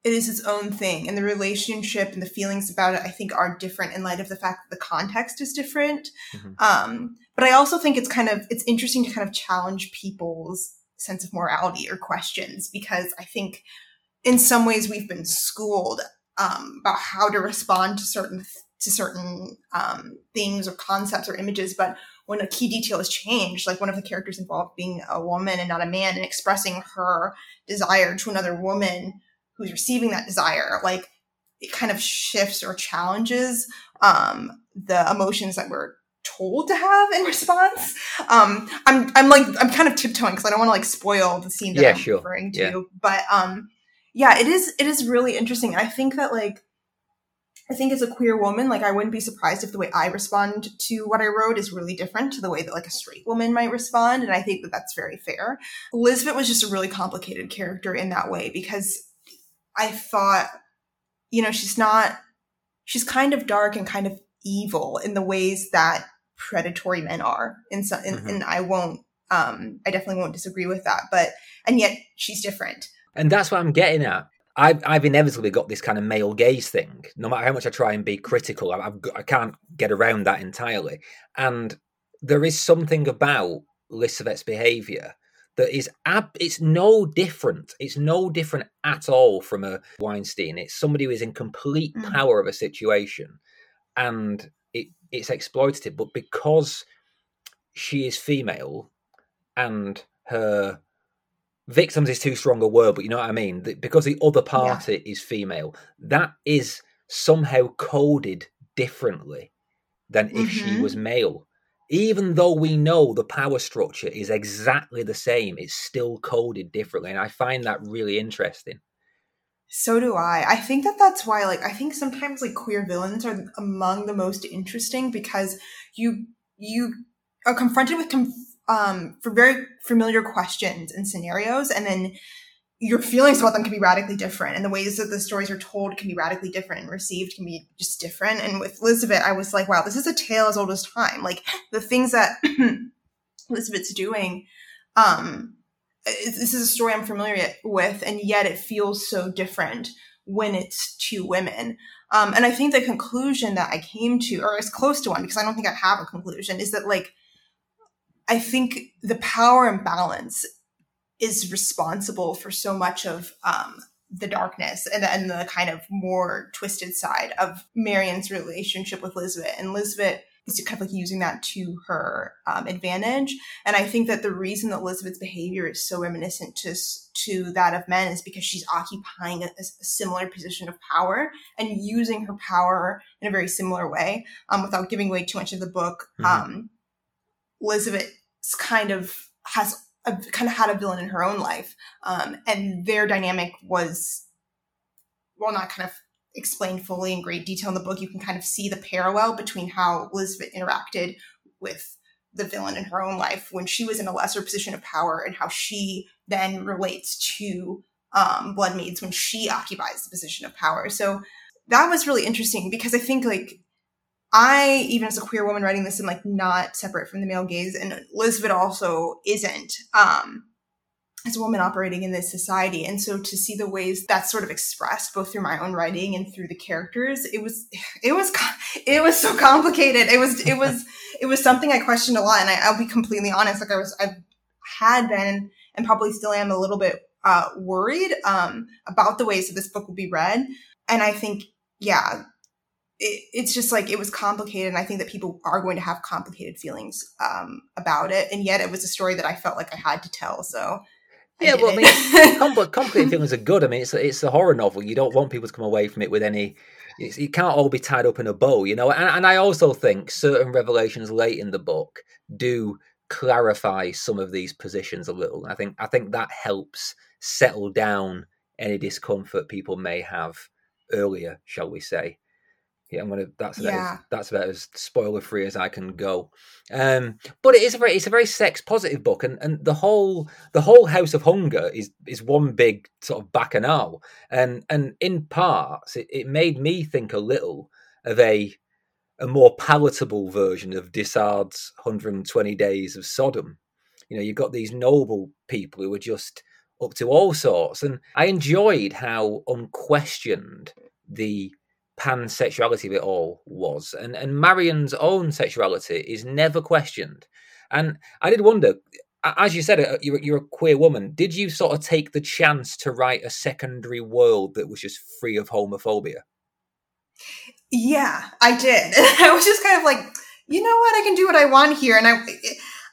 it is its own thing. And the relationship and the feelings about it i think are different in light of the fact that the context is different. Mhm. um, but i also think it's kind of it's interesting to kind of challenge people's sense of morality or questions because i think in some ways we've been schooled um, about how to respond to certain to certain um, things or concepts or images. But when a key detail is changed like one of the characters involved being a woman and not a man and expressing her desire to another woman who's receiving that desire like it kind of shifts or challenges um the emotions that we're told to have in response um i'm i'm like i'm kind of tiptoeing because i don't want to like spoil the scene that Yeah, i'm sure. referring to Yeah. but um yeah it is it is really interesting i think that like I think as a queer woman, like I wouldn't be surprised if the way I respond to what I wrote is really different to the way that like a straight woman might respond, and I think that that's very fair. Elizabeth was just a really complicated character in that way because I thought, you know, she's not, she's kind of dark and kind of evil in the ways that predatory men are. And so, and, mm-hmm. and I won't, um, I definitely won't disagree with that. But and yet she's different. And that's what I'm getting at. I've, I've inevitably got this kind of male gaze thing. No matter how much I try and be critical, I've, I can't get around that entirely. And there is something about Lisavet's behaviour that is ab- it's no different. It's no different at all from a Weinstein. It's somebody who is in complete mm. power of a situation, and it it's exploitative. But because she is female, and her victims is too strong a word, but you know what I mean. Because the other party yeah. is female, that is somehow coded differently than if mm-hmm. she was male even though we know the power structure is exactly the same, it's still coded differently. And I find that really interesting. So do I. I think that that's why, like, I think sometimes like queer villains are among the most interesting because you you are confronted with com- um for very familiar questions and scenarios, and then your feelings about them can be radically different and the ways that the stories are told can be radically different and received can be just different. And with lisavet i was like wow this is a tale as old as time. Like the things that lisavet's doing um this is a story i'm familiar with and yet it feels so different when it's two women. Um and i think the conclusion that i came to or as close to one because i don't think i have a conclusion is that like i think the power imbalance is responsible for so much of um, the darkness and, and the kind of more twisted side of Marion's relationship with Lisavet. And Lisavet is kind of like using that to her um, advantage. And I think that the reason that Lisavet's behavior is so reminiscent to to that of men is because she's occupying a, a similar position of power and using her power in a very similar way. Um, without giving away too much of the book, mm-hmm. um, Lisavet's kind of has a, kind of had a villain in her own life. Um, and their dynamic was, well, not kind of explained fully in great detail in the book. You can kind of see the parallel between how Lisavet interacted with the villain in her own life when she was in a lesser position of power and how she then relates to um, Bloodmaids when she occupies the position of power. So that was really interesting because I think like I, even as a queer woman writing this, am like not separate from the male gaze, and Lisavet also isn't. Um, as a woman operating in this society, and so to see the ways that's sort of expressed both through my own writing and through the characters, it was, it was, it was so complicated. It was, it was, it was something I questioned a lot, and I, will be completely honest. Like I was, I had been, and probably still am, a little bit uh, worried um, about the ways that this book will be read, and I think, yeah, it, it's just like it was complicated and i think that people are going to have complicated feelings um, about it and yet it was a story that i felt like i had to tell so I yeah, well, I mean, complicated feelings are good. I mean, it's it's a horror novel. You don't want people to come away from it with any. It can't all be tied up in a bow, you know. And, and I also think certain revelations late in the book do clarify some of these positions a little. I think I think that helps settle down any discomfort people may have earlier, shall we say yeah, I'm gonna. That's about yeah. as, that's about as spoiler free as I can go. Um, but it is a very it's a very sex positive book, and, and the whole the whole House of Hunger is is one big sort of bacchanal, and and in parts it, it made me think a little of a a more palatable version of de Sade's 120 Days of Sodom. You know, you've got these noble people who are just up to all sorts, and I enjoyed how unquestioned the pansexuality of it all was. And and Marion's own sexuality is never questioned. And I did wonder, as you said, uh, you're, you're a queer woman. Did you sort of take the chance to write a secondary world that was just free of homophobia? Yeah, I did. I was just kind of like, you know what, I can do what I want here, and I,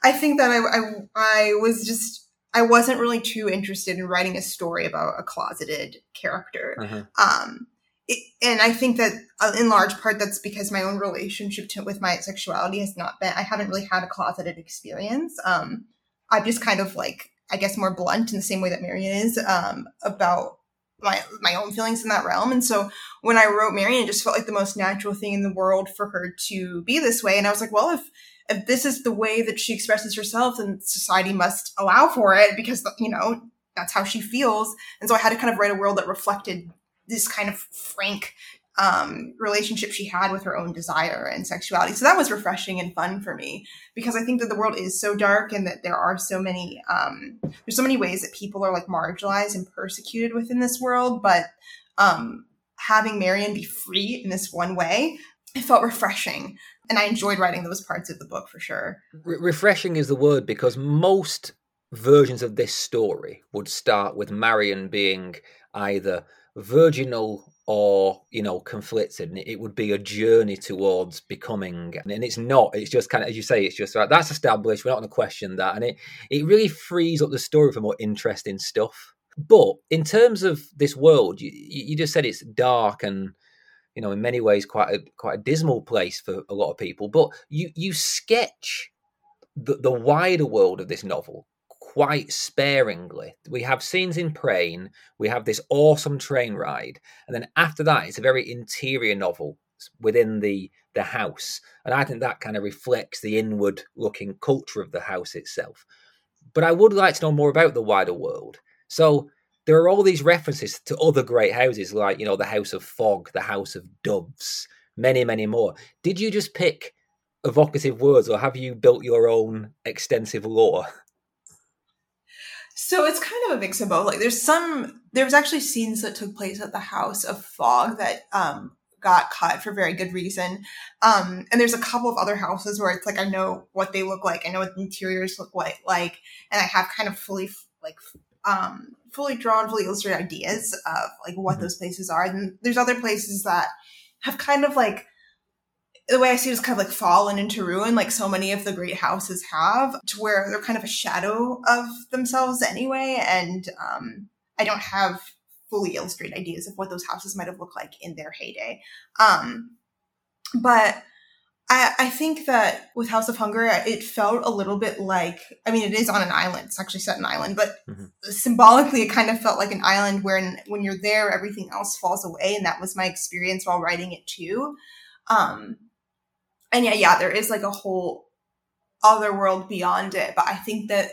I think that I, I, I was just. I wasn't really too interested in writing a story about a closeted character. Uh-huh. Um, and I think that uh, in large part that's because my own relationship to, with my sexuality has not been. I haven't really had a closeted experience. Um, I'm just kind of like I guess more blunt in the same way that Marion is um, about my my own feelings in that realm. And so when I wrote Marion, it just felt like the most natural thing in the world for her to be this way. And I was like, well, if if this is the way that she expresses herself, then society must allow for it because you know that's how she feels. And so I had to kind of write a world that reflected this kind of frank um, relationship she had with her own desire and sexuality. So that was refreshing and fun for me because I think that the world is so dark and that there are so many um, there's so many ways that people are like marginalized and persecuted within this world. But um, having Marion be free in this one way, it felt refreshing, and I enjoyed writing those parts of the book for sure. Re- refreshing is the word because most versions of this story would start with Marion being either virginal or you know conflicted and it would be a journey towards becoming and it's not it's just kind of as you say it's just right that's established we're not going to question that and it it really frees up the story for more interesting stuff. But in terms of this world you, you just said it's dark and you know in many ways quite a quite a dismal place for a lot of people but you you sketch the, the wider world of this novel quite sparingly. We have scenes in Prane, we have this awesome train ride, and then after that, it's a very interior novel within the the house, and I think that kind of reflects the inward looking culture of the house itself. But I would like to know more about the wider world. So there are all these references to other great houses, like you know the House of Fog, the House of Doves, many, many more. Did you just pick evocative words, or have you built your own extensive lore? So it's kind of a mix of both. Like there's some there was actually scenes that took place at the House of Fog that um got cut for very good reason. Um and there's a couple of other houses where it's like I know what they look like, I know what the interiors look like like and I have kind of fully like um fully drawn, fully illustrated ideas of like what mm-hmm. those places are. And there's other places that have kind of like the way I see it is kind of like fallen into ruin, like so many of the great houses have, to where they're kind of a shadow of themselves anyway. And um, I don't have fully illustrated ideas of what those houses might have looked like in their heyday. Um, but I, I, think that with House of Hunger, it felt a little bit like, I mean, it is on an island. It's actually set in an island, but mm-hmm. symbolically, it kind of felt like an island where when you're there, everything else falls away. And that was my experience while writing it too. Um, and yeah, yeah, there is like a whole other world beyond it. But I think that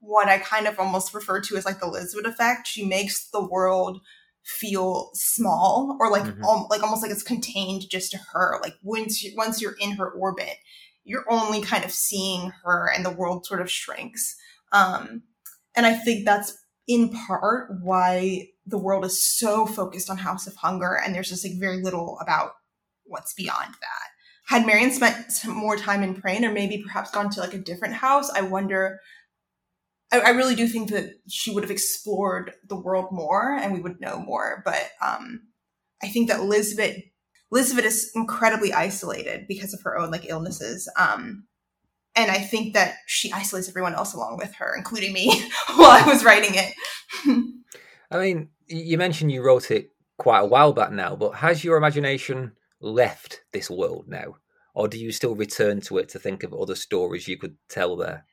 what I kind of almost refer to as like the Lisbeth effect, she makes the world feel small or like mm-hmm. um, like almost like it's contained just to her. Like once you, once you're in her orbit, you're only kind of seeing her, and the world sort of shrinks. Um, and I think that's in part why the world is so focused on House of Hunger, and there's just like very little about what's beyond that had Marion spent more time in Prane or maybe perhaps gone to like a different house, I wonder. I, I, really do think that she would have explored the world more and we would know more. But um, I think that Lisbeth, Lisbeth is incredibly isolated because of her own like illnesses. Um, and I think that she isolates everyone else along with her, including me, while I was writing it. I mean, you mentioned you wrote it quite a while back now, but has your imagination left this world now? Or do you still return to it to think of other stories you could tell there?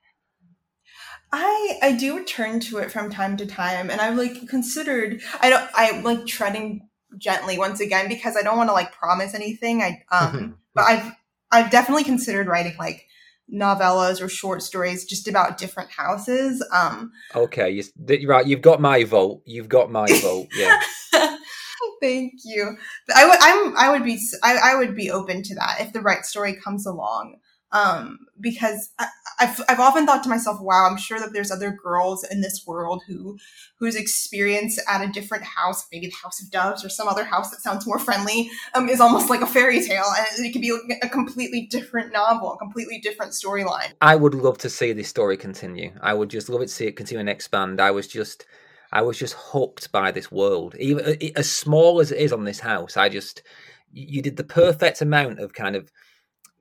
I I do return to it from time to time and I've like considered I don't I'm like treading gently once again because I don't want to like promise anything. I um but I've I've definitely considered writing like novellas or short stories just about different houses. Um Okay, you, right, you've got my vote. You've got my vote. Yeah. Thank you. I would I'm I would be I, I would be open to that if the right story comes along. Um, because I, have I've often thought to myself, wow, I'm sure that there's other girls in this world who whose experience at a different house, maybe the House of Doves or some other house that sounds more friendly, um, is almost like a fairy tale, and it could be a completely different novel, a completely different storyline. I would love to see this story continue. I would just love it to see it continue and expand. I was just I was just hooked by this world. Even uh, as small as it is on this house, I just you did the perfect amount of kind of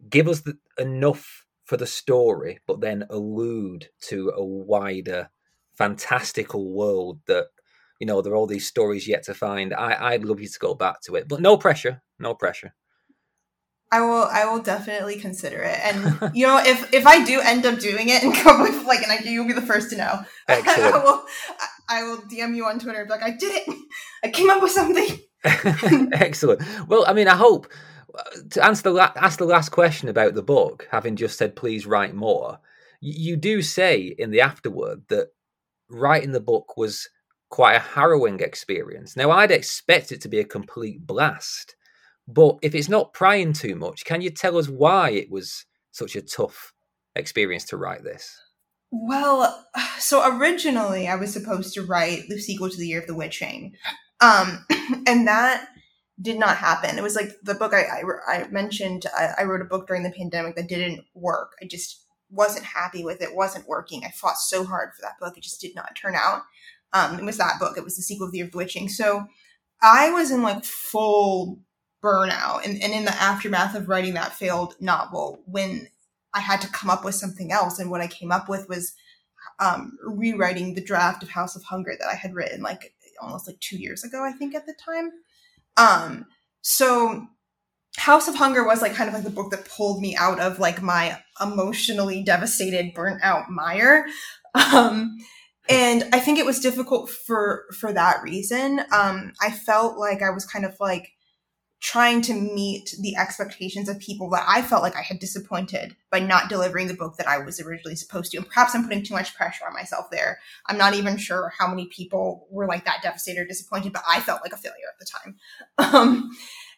give us the, enough for the story, but then allude to a wider, fantastical world that you know there are all these stories yet to find. I I'd love you to go back to it, but no pressure, no pressure. I will I will definitely consider it. And you know, if if I do end up doing it and come with like an idea, you'll be the first to know. Excellent. I will I will DM you on Twitter and be like, I did it. I came up with something. Excellent. Well, I mean, I hope uh, to answer the la- ask the last question about the book, having just said please write more. You do say in the afterword that writing the book was quite a harrowing experience. Now, I'd expect it to be a complete blast, But if it's not prying too much, can you tell us why it was such a tough experience to write this? Well, so originally I was supposed to write the sequel to The Year of the Witching. Um, and that did not happen. It was like the book I, I, I mentioned, I, I, wrote a book during the pandemic that didn't work. I just wasn't happy with it, wasn't working. I fought so hard for that book. It just did not turn out. Um, it was that book. It was the sequel of The Year of the Witching. So I was in like full burnout and, and in the aftermath of writing that failed novel when I had to come up with something else. And what I came up with was um, rewriting the draft of House of Hunger that I had written like almost like two years ago, I think at the time. Um, so House of Hunger was like kind of like the book that pulled me out of like my emotionally devastated, burnt out mire. Um, and I think it was difficult for for that reason. Um, I felt like I was kind of like trying to meet the expectations of people that I felt like I had disappointed by not delivering the book that I was originally supposed to. And perhaps I'm putting too much pressure on myself there. I'm not even sure how many people were like that devastated or disappointed, but I felt like a failure at the time. Um,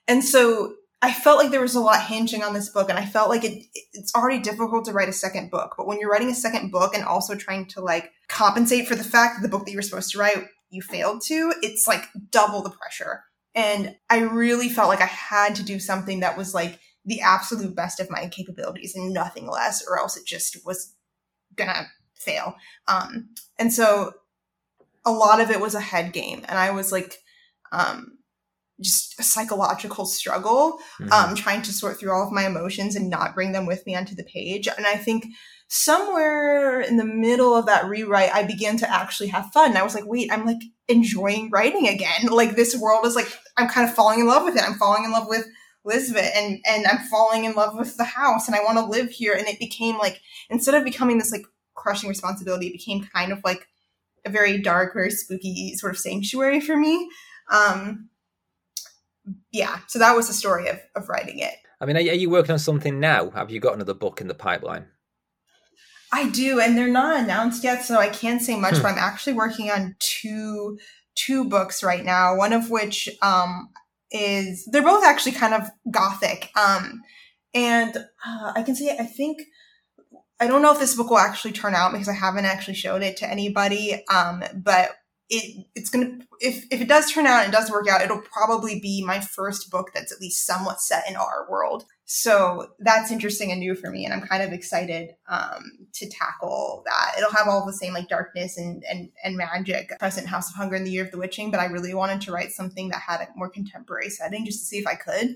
and so I felt like there was a lot hinging on this book, and I felt like it, it's already difficult to write a second book. But when you're writing a second book and also trying to like compensate for the fact that the book that you were supposed to write you failed to, it's like double the pressure. And I really felt like I had to do something that was like the absolute best of my capabilities and nothing less, or else it just was gonna fail. Um, and so a lot of it was a head game, and I was like, um, just a psychological struggle, mm-hmm. um, trying to sort through all of my emotions and not bring them with me onto the page. And I think somewhere in the middle of that rewrite, I began to actually have fun. I was like, wait, I'm like enjoying writing again. Like this world is like, I'm kind of falling in love with it. I'm falling in love with Lisbeth and, and I'm falling in love with the house and I want to live here. And it became like, instead of becoming this like crushing responsibility, it became kind of like a very dark, very spooky sort of sanctuary for me. Um, yeah, so that was the story of, of writing it. I mean, are you working on something now? Have you got another book in the pipeline? I do, and they're not announced yet, so I can't say much. Hmm. But I'm actually working on two two books right now. One of which um, is they're both actually kind of gothic, um, and uh, I can say I think I don't know if this book will actually turn out because I haven't actually showed it to anybody. Um, but it it's gonna if if it does turn out and does work out, it'll probably be my first book that's at least somewhat set in our world. So that's interesting and new for me, and I'm kind of excited um, to tackle that. It'll have all the same like darkness and and and magic present House of Hunger and the Year of the Witching, but I really wanted to write something that had a more contemporary setting just to see if I could.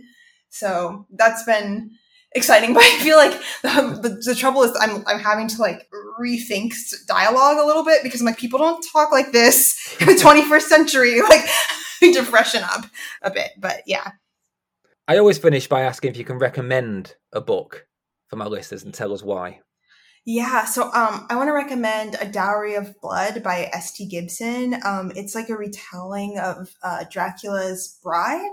So that's been exciting, but I feel like the, the, the, trouble is I'm, I'm having to like rethink dialogue a little bit because I'm like, people don't talk like this in the 21st century. Like, to freshen up a bit, but yeah. I always finish by asking if you can recommend a book for my listeners and tell us why. Yeah, so um, I want to recommend A Dowry of Blood by S.T. Gibson. Um, it's like a retelling of uh, Dracula's Bride.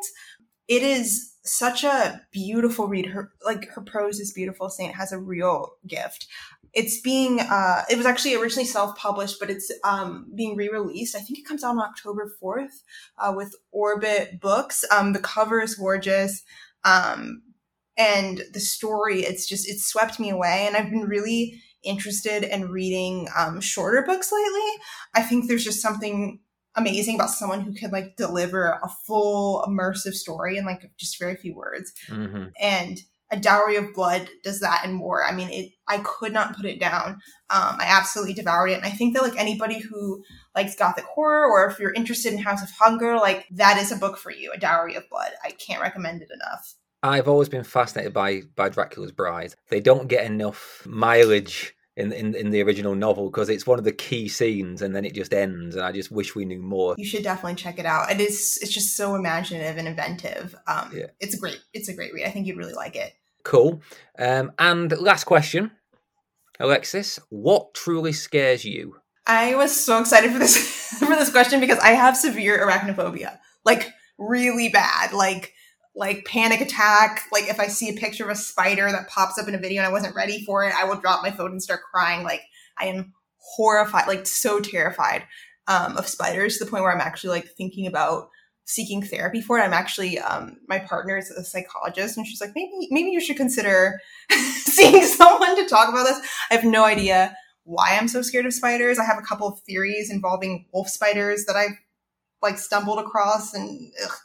It is such a beautiful read. Her like her prose is beautiful. Saint has a real gift. It's being uh it was actually originally self-published, but it's um being re-released. I think it comes out on October 4th uh, with Orbit Books. Um the cover is gorgeous. Um and the story it's just it swept me away and I've been really interested in reading um shorter books lately. I think there's just something amazing about someone who could like deliver a full immersive story in like just very few words. Mm-hmm. And a dowry of blood does that and more. I mean, it. I could not put it down. Um, I absolutely devoured it, and I think that like anybody who likes gothic horror, or if you're interested in House of Hunger, like that is a book for you. A dowry of blood. I can't recommend it enough. I've always been fascinated by by Dracula's Bride. They don't get enough mileage in, in in the original novel because it's one of the key scenes and then it just ends and I just wish we knew more. You should definitely check it out. It is it's just so imaginative and inventive. Um yeah. it's a great it's a great read. I think you'd really like it. Cool. Um and last question. Alexis, what truly scares you? I was so excited for this for this question because I have severe arachnophobia. Like really bad. Like like panic attack. Like if I see a picture of a spider that pops up in a video and I wasn't ready for it, I will drop my phone and start crying. Like I am horrified, like so terrified um, of spiders to the point where I'm actually like thinking about seeking therapy for it. I'm actually um, my partner is a psychologist, and she's like, maybe maybe you should consider seeing someone to talk about this. I have no idea why I'm so scared of spiders. I have a couple of theories involving wolf spiders that I've like stumbled across, and ugh,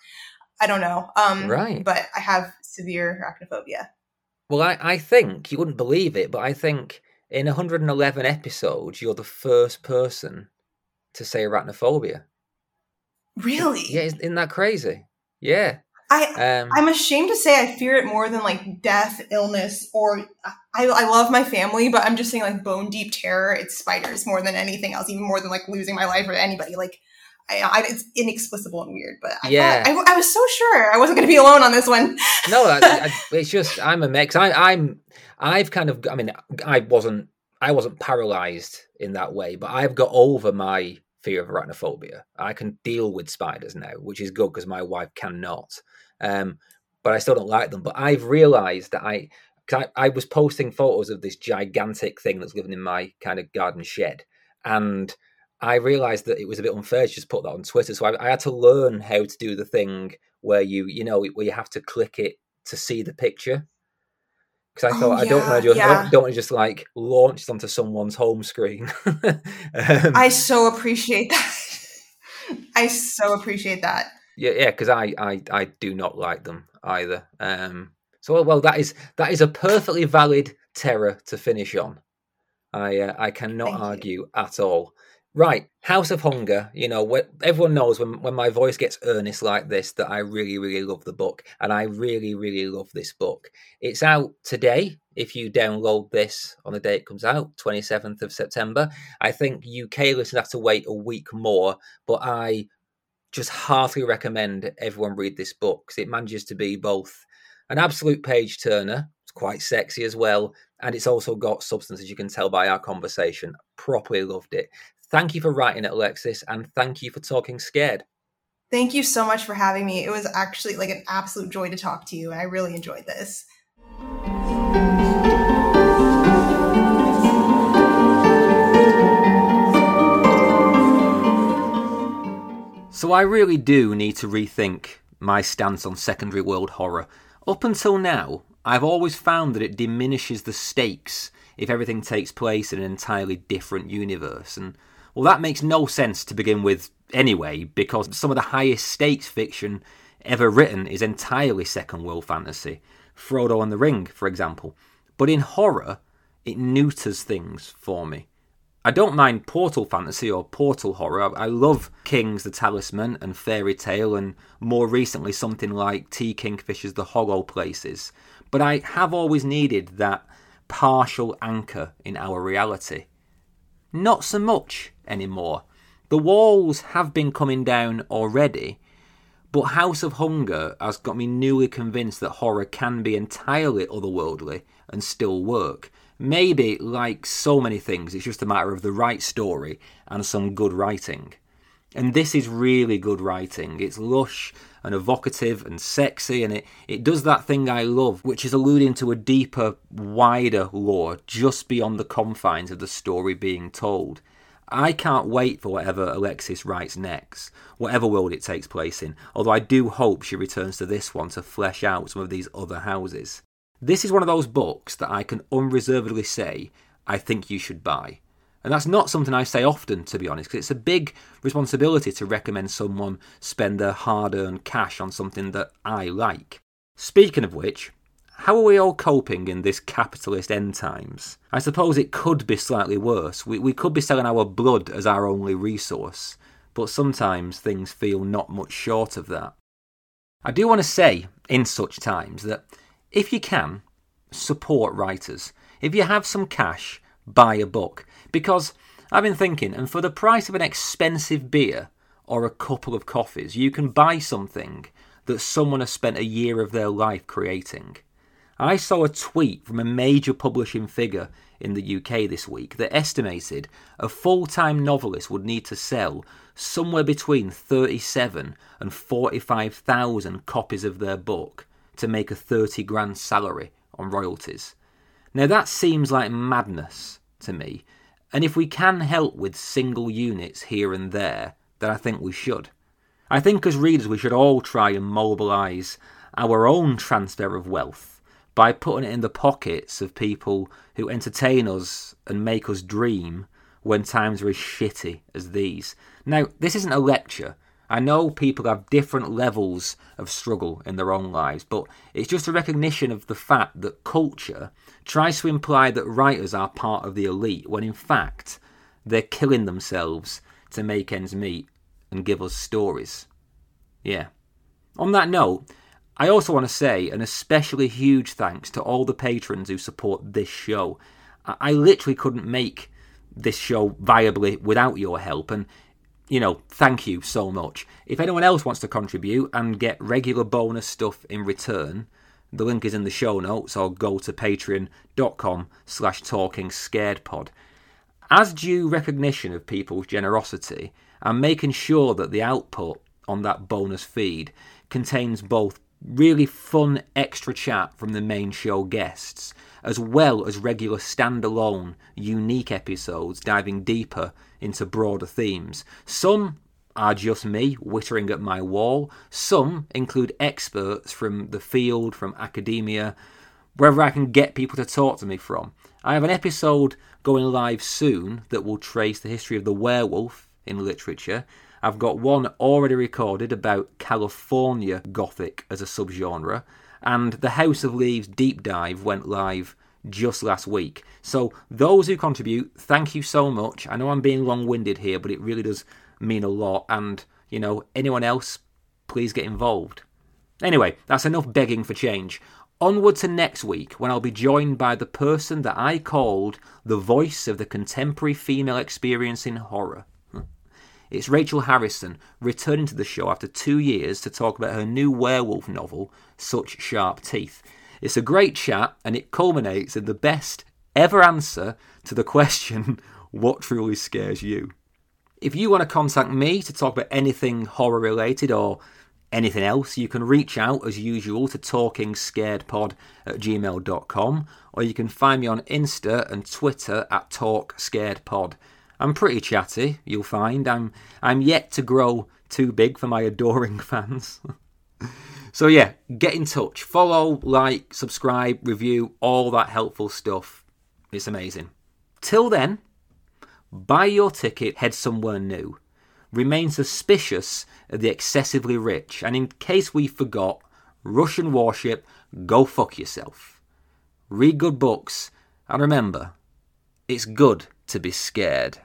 I don't know. Um, Right. But I have severe arachnophobia. Well, I, I think you wouldn't believe it, but I think in 111 episodes, you're the first person to say arachnophobia. Really? Yeah, isn't that crazy? Yeah. I Um, I'm ashamed to say I fear it more than like death, illness, or I, I love my family, but I'm just saying like bone deep terror. It's spiders more than anything else, even more than like losing my life or anybody. Like, I, I it's inexplicable and weird. But I Yeah. thought- I, I was so sure I wasn't going to be alone on this one. no, it's just I'm a mix. I, I'm I've kind of I mean I wasn't I wasn't paralyzed in that way, but I've got over my fear of arachnophobia. I can deal with spiders now, which is good because my wife cannot. Um, but I still don't like them. But I've realised that I, I I was posting photos of this gigantic thing that's living in my kind of garden shed, and I realised that it was a bit unfair to just put that on Twitter. So I, I had to learn how to do the thing where you you know where you have to click it to see the picture. Because I Oh, thought I don't want to just I yeah. don't, don't want to just like launch onto someone's home screen. um, I so appreciate that. I so appreciate that. Yeah, yeah, because I, I, I do not like them either. Um, so well, well, that is that is a perfectly valid terror to finish on. I uh, I cannot Thank you. argue at all. Right, House of Hunger. You know, everyone knows when when my voice gets earnest like this that I really really love the book, and I really really love this book. It's out today. If you download this on the day it comes out, twenty seventh of September, I think UK listeners have to wait a week more. But I just heartily recommend everyone read this book 'cause it manages to be both an absolute page turner, it's quite sexy as well, and it's also got substance, as you can tell by our conversation. Properly loved it. Thank you for writing it, Alexis, and thank you for talking scared. Thank you so much for having me. It was actually like an absolute joy to talk to you, I really enjoyed this. So I really do need to rethink my stance on secondary world horror. Up until now, I've always found that it diminishes the stakes if everything takes place in an entirely different universe. And well, that makes no sense to begin with anyway, because some of the highest stakes fiction ever written is entirely second world fantasy. Frodo and the Ring, for example. But in horror, it neuters things for me. I don't mind portal fantasy or portal horror. I love King's The Talisman and Fairy Tale, and more recently something like T. Kingfisher's The Hollow Places. But I have always needed that partial anchor in our reality. Not so much anymore. The walls have been coming down already, but House of Hunger has got me newly convinced that horror can be entirely otherworldly and still work. Maybe, like so many things, it's just a matter of the right story and some good writing. And this is really good writing. It's lush and evocative and sexy, and it, it does that thing I love, which is alluding to a deeper, wider lore just beyond the confines of the story being told. I can't wait for whatever Alexis writes next, whatever world it takes place in, although I do hope she returns to this one to flesh out some of these other houses. This is one of those books that I can unreservedly say I think you should buy. And that's not something I say often, to be honest, because it's a big responsibility to recommend someone spend their hard earned cash on something that I like. Speaking of which, how are we all coping in this capitalist end times? I suppose it could be slightly worse. We, we could be selling our blood as our only resource, but sometimes things feel not much short of that. I do want to say, in such times, that if you can, support writers. If you have some cash, buy a book. Because I've been thinking, and for the price of an expensive beer or a couple of coffees, you can buy something that someone has spent a year of their life creating. I saw a tweet from a major publishing figure in the UK this week that estimated a full time novelist would need to sell somewhere between 37 and 45,000 copies of their book to make a 30 grand salary on royalties. Now that seems like madness to me, and if we can help with single units here and there, then I think we should. I think as readers we should all try and mobilise our own transfer of wealth by putting it in the pockets of people who entertain us and make us dream when times are as shitty as these. Now, this isn't a lecture. I know people have different levels of struggle in their own lives, but it's just a recognition of the fact that culture tries to imply that writers are part of the elite when in fact they're killing themselves to make ends meet and give us stories. Yeah. On that note, I also want to say an especially huge thanks to all the patrons who support this show. I literally couldn't make this show viably without your help, and you know, thank you so much. If anyone else wants to contribute and get regular bonus stuff in return, the link is in the show notes or go to patreon.com slash talking scared pod. As due recognition of people's generosity, I'm making sure that the output on that bonus feed contains both really fun extra chat from the main show guests, as well as regular standalone, unique episodes diving deeper into broader themes. Some are just me whittering at my wall, some include experts from the field, from academia, wherever I can get people to talk to me from. I have an episode going live soon that will trace the history of the werewolf in literature I've got one already recorded about California Gothic as a subgenre, and the House of Leaves deep dive went live just last week. So, those who contribute, thank you so much. I know I'm being long winded here, but it really does mean a lot. And, you know, anyone else, please get involved. Anyway, that's enough begging for change. Onward to next week when I'll be joined by the person that I called the voice of the contemporary female experience in horror. It's Rachel Harrison returning to the show after two years to talk about her new werewolf novel, Such Sharp Teeth. It's a great chat and it culminates in the best ever answer to the question, What truly scares you? If you want to contact me to talk about anything horror related or anything else, you can reach out as usual to talkingscaredpod at gmail.com or you can find me on Insta and Twitter at talkscaredpod. I'm pretty chatty, you'll find. I'm I'm yet to grow too big for my adoring fans. so yeah, get in touch. Follow, like, subscribe, review, all that helpful stuff. It's amazing. Till then, buy your ticket, head somewhere new. Remain suspicious of the excessively rich, and in case we forgot, Russian warship, go fuck yourself. Read good books, and remember, it's good to be scared.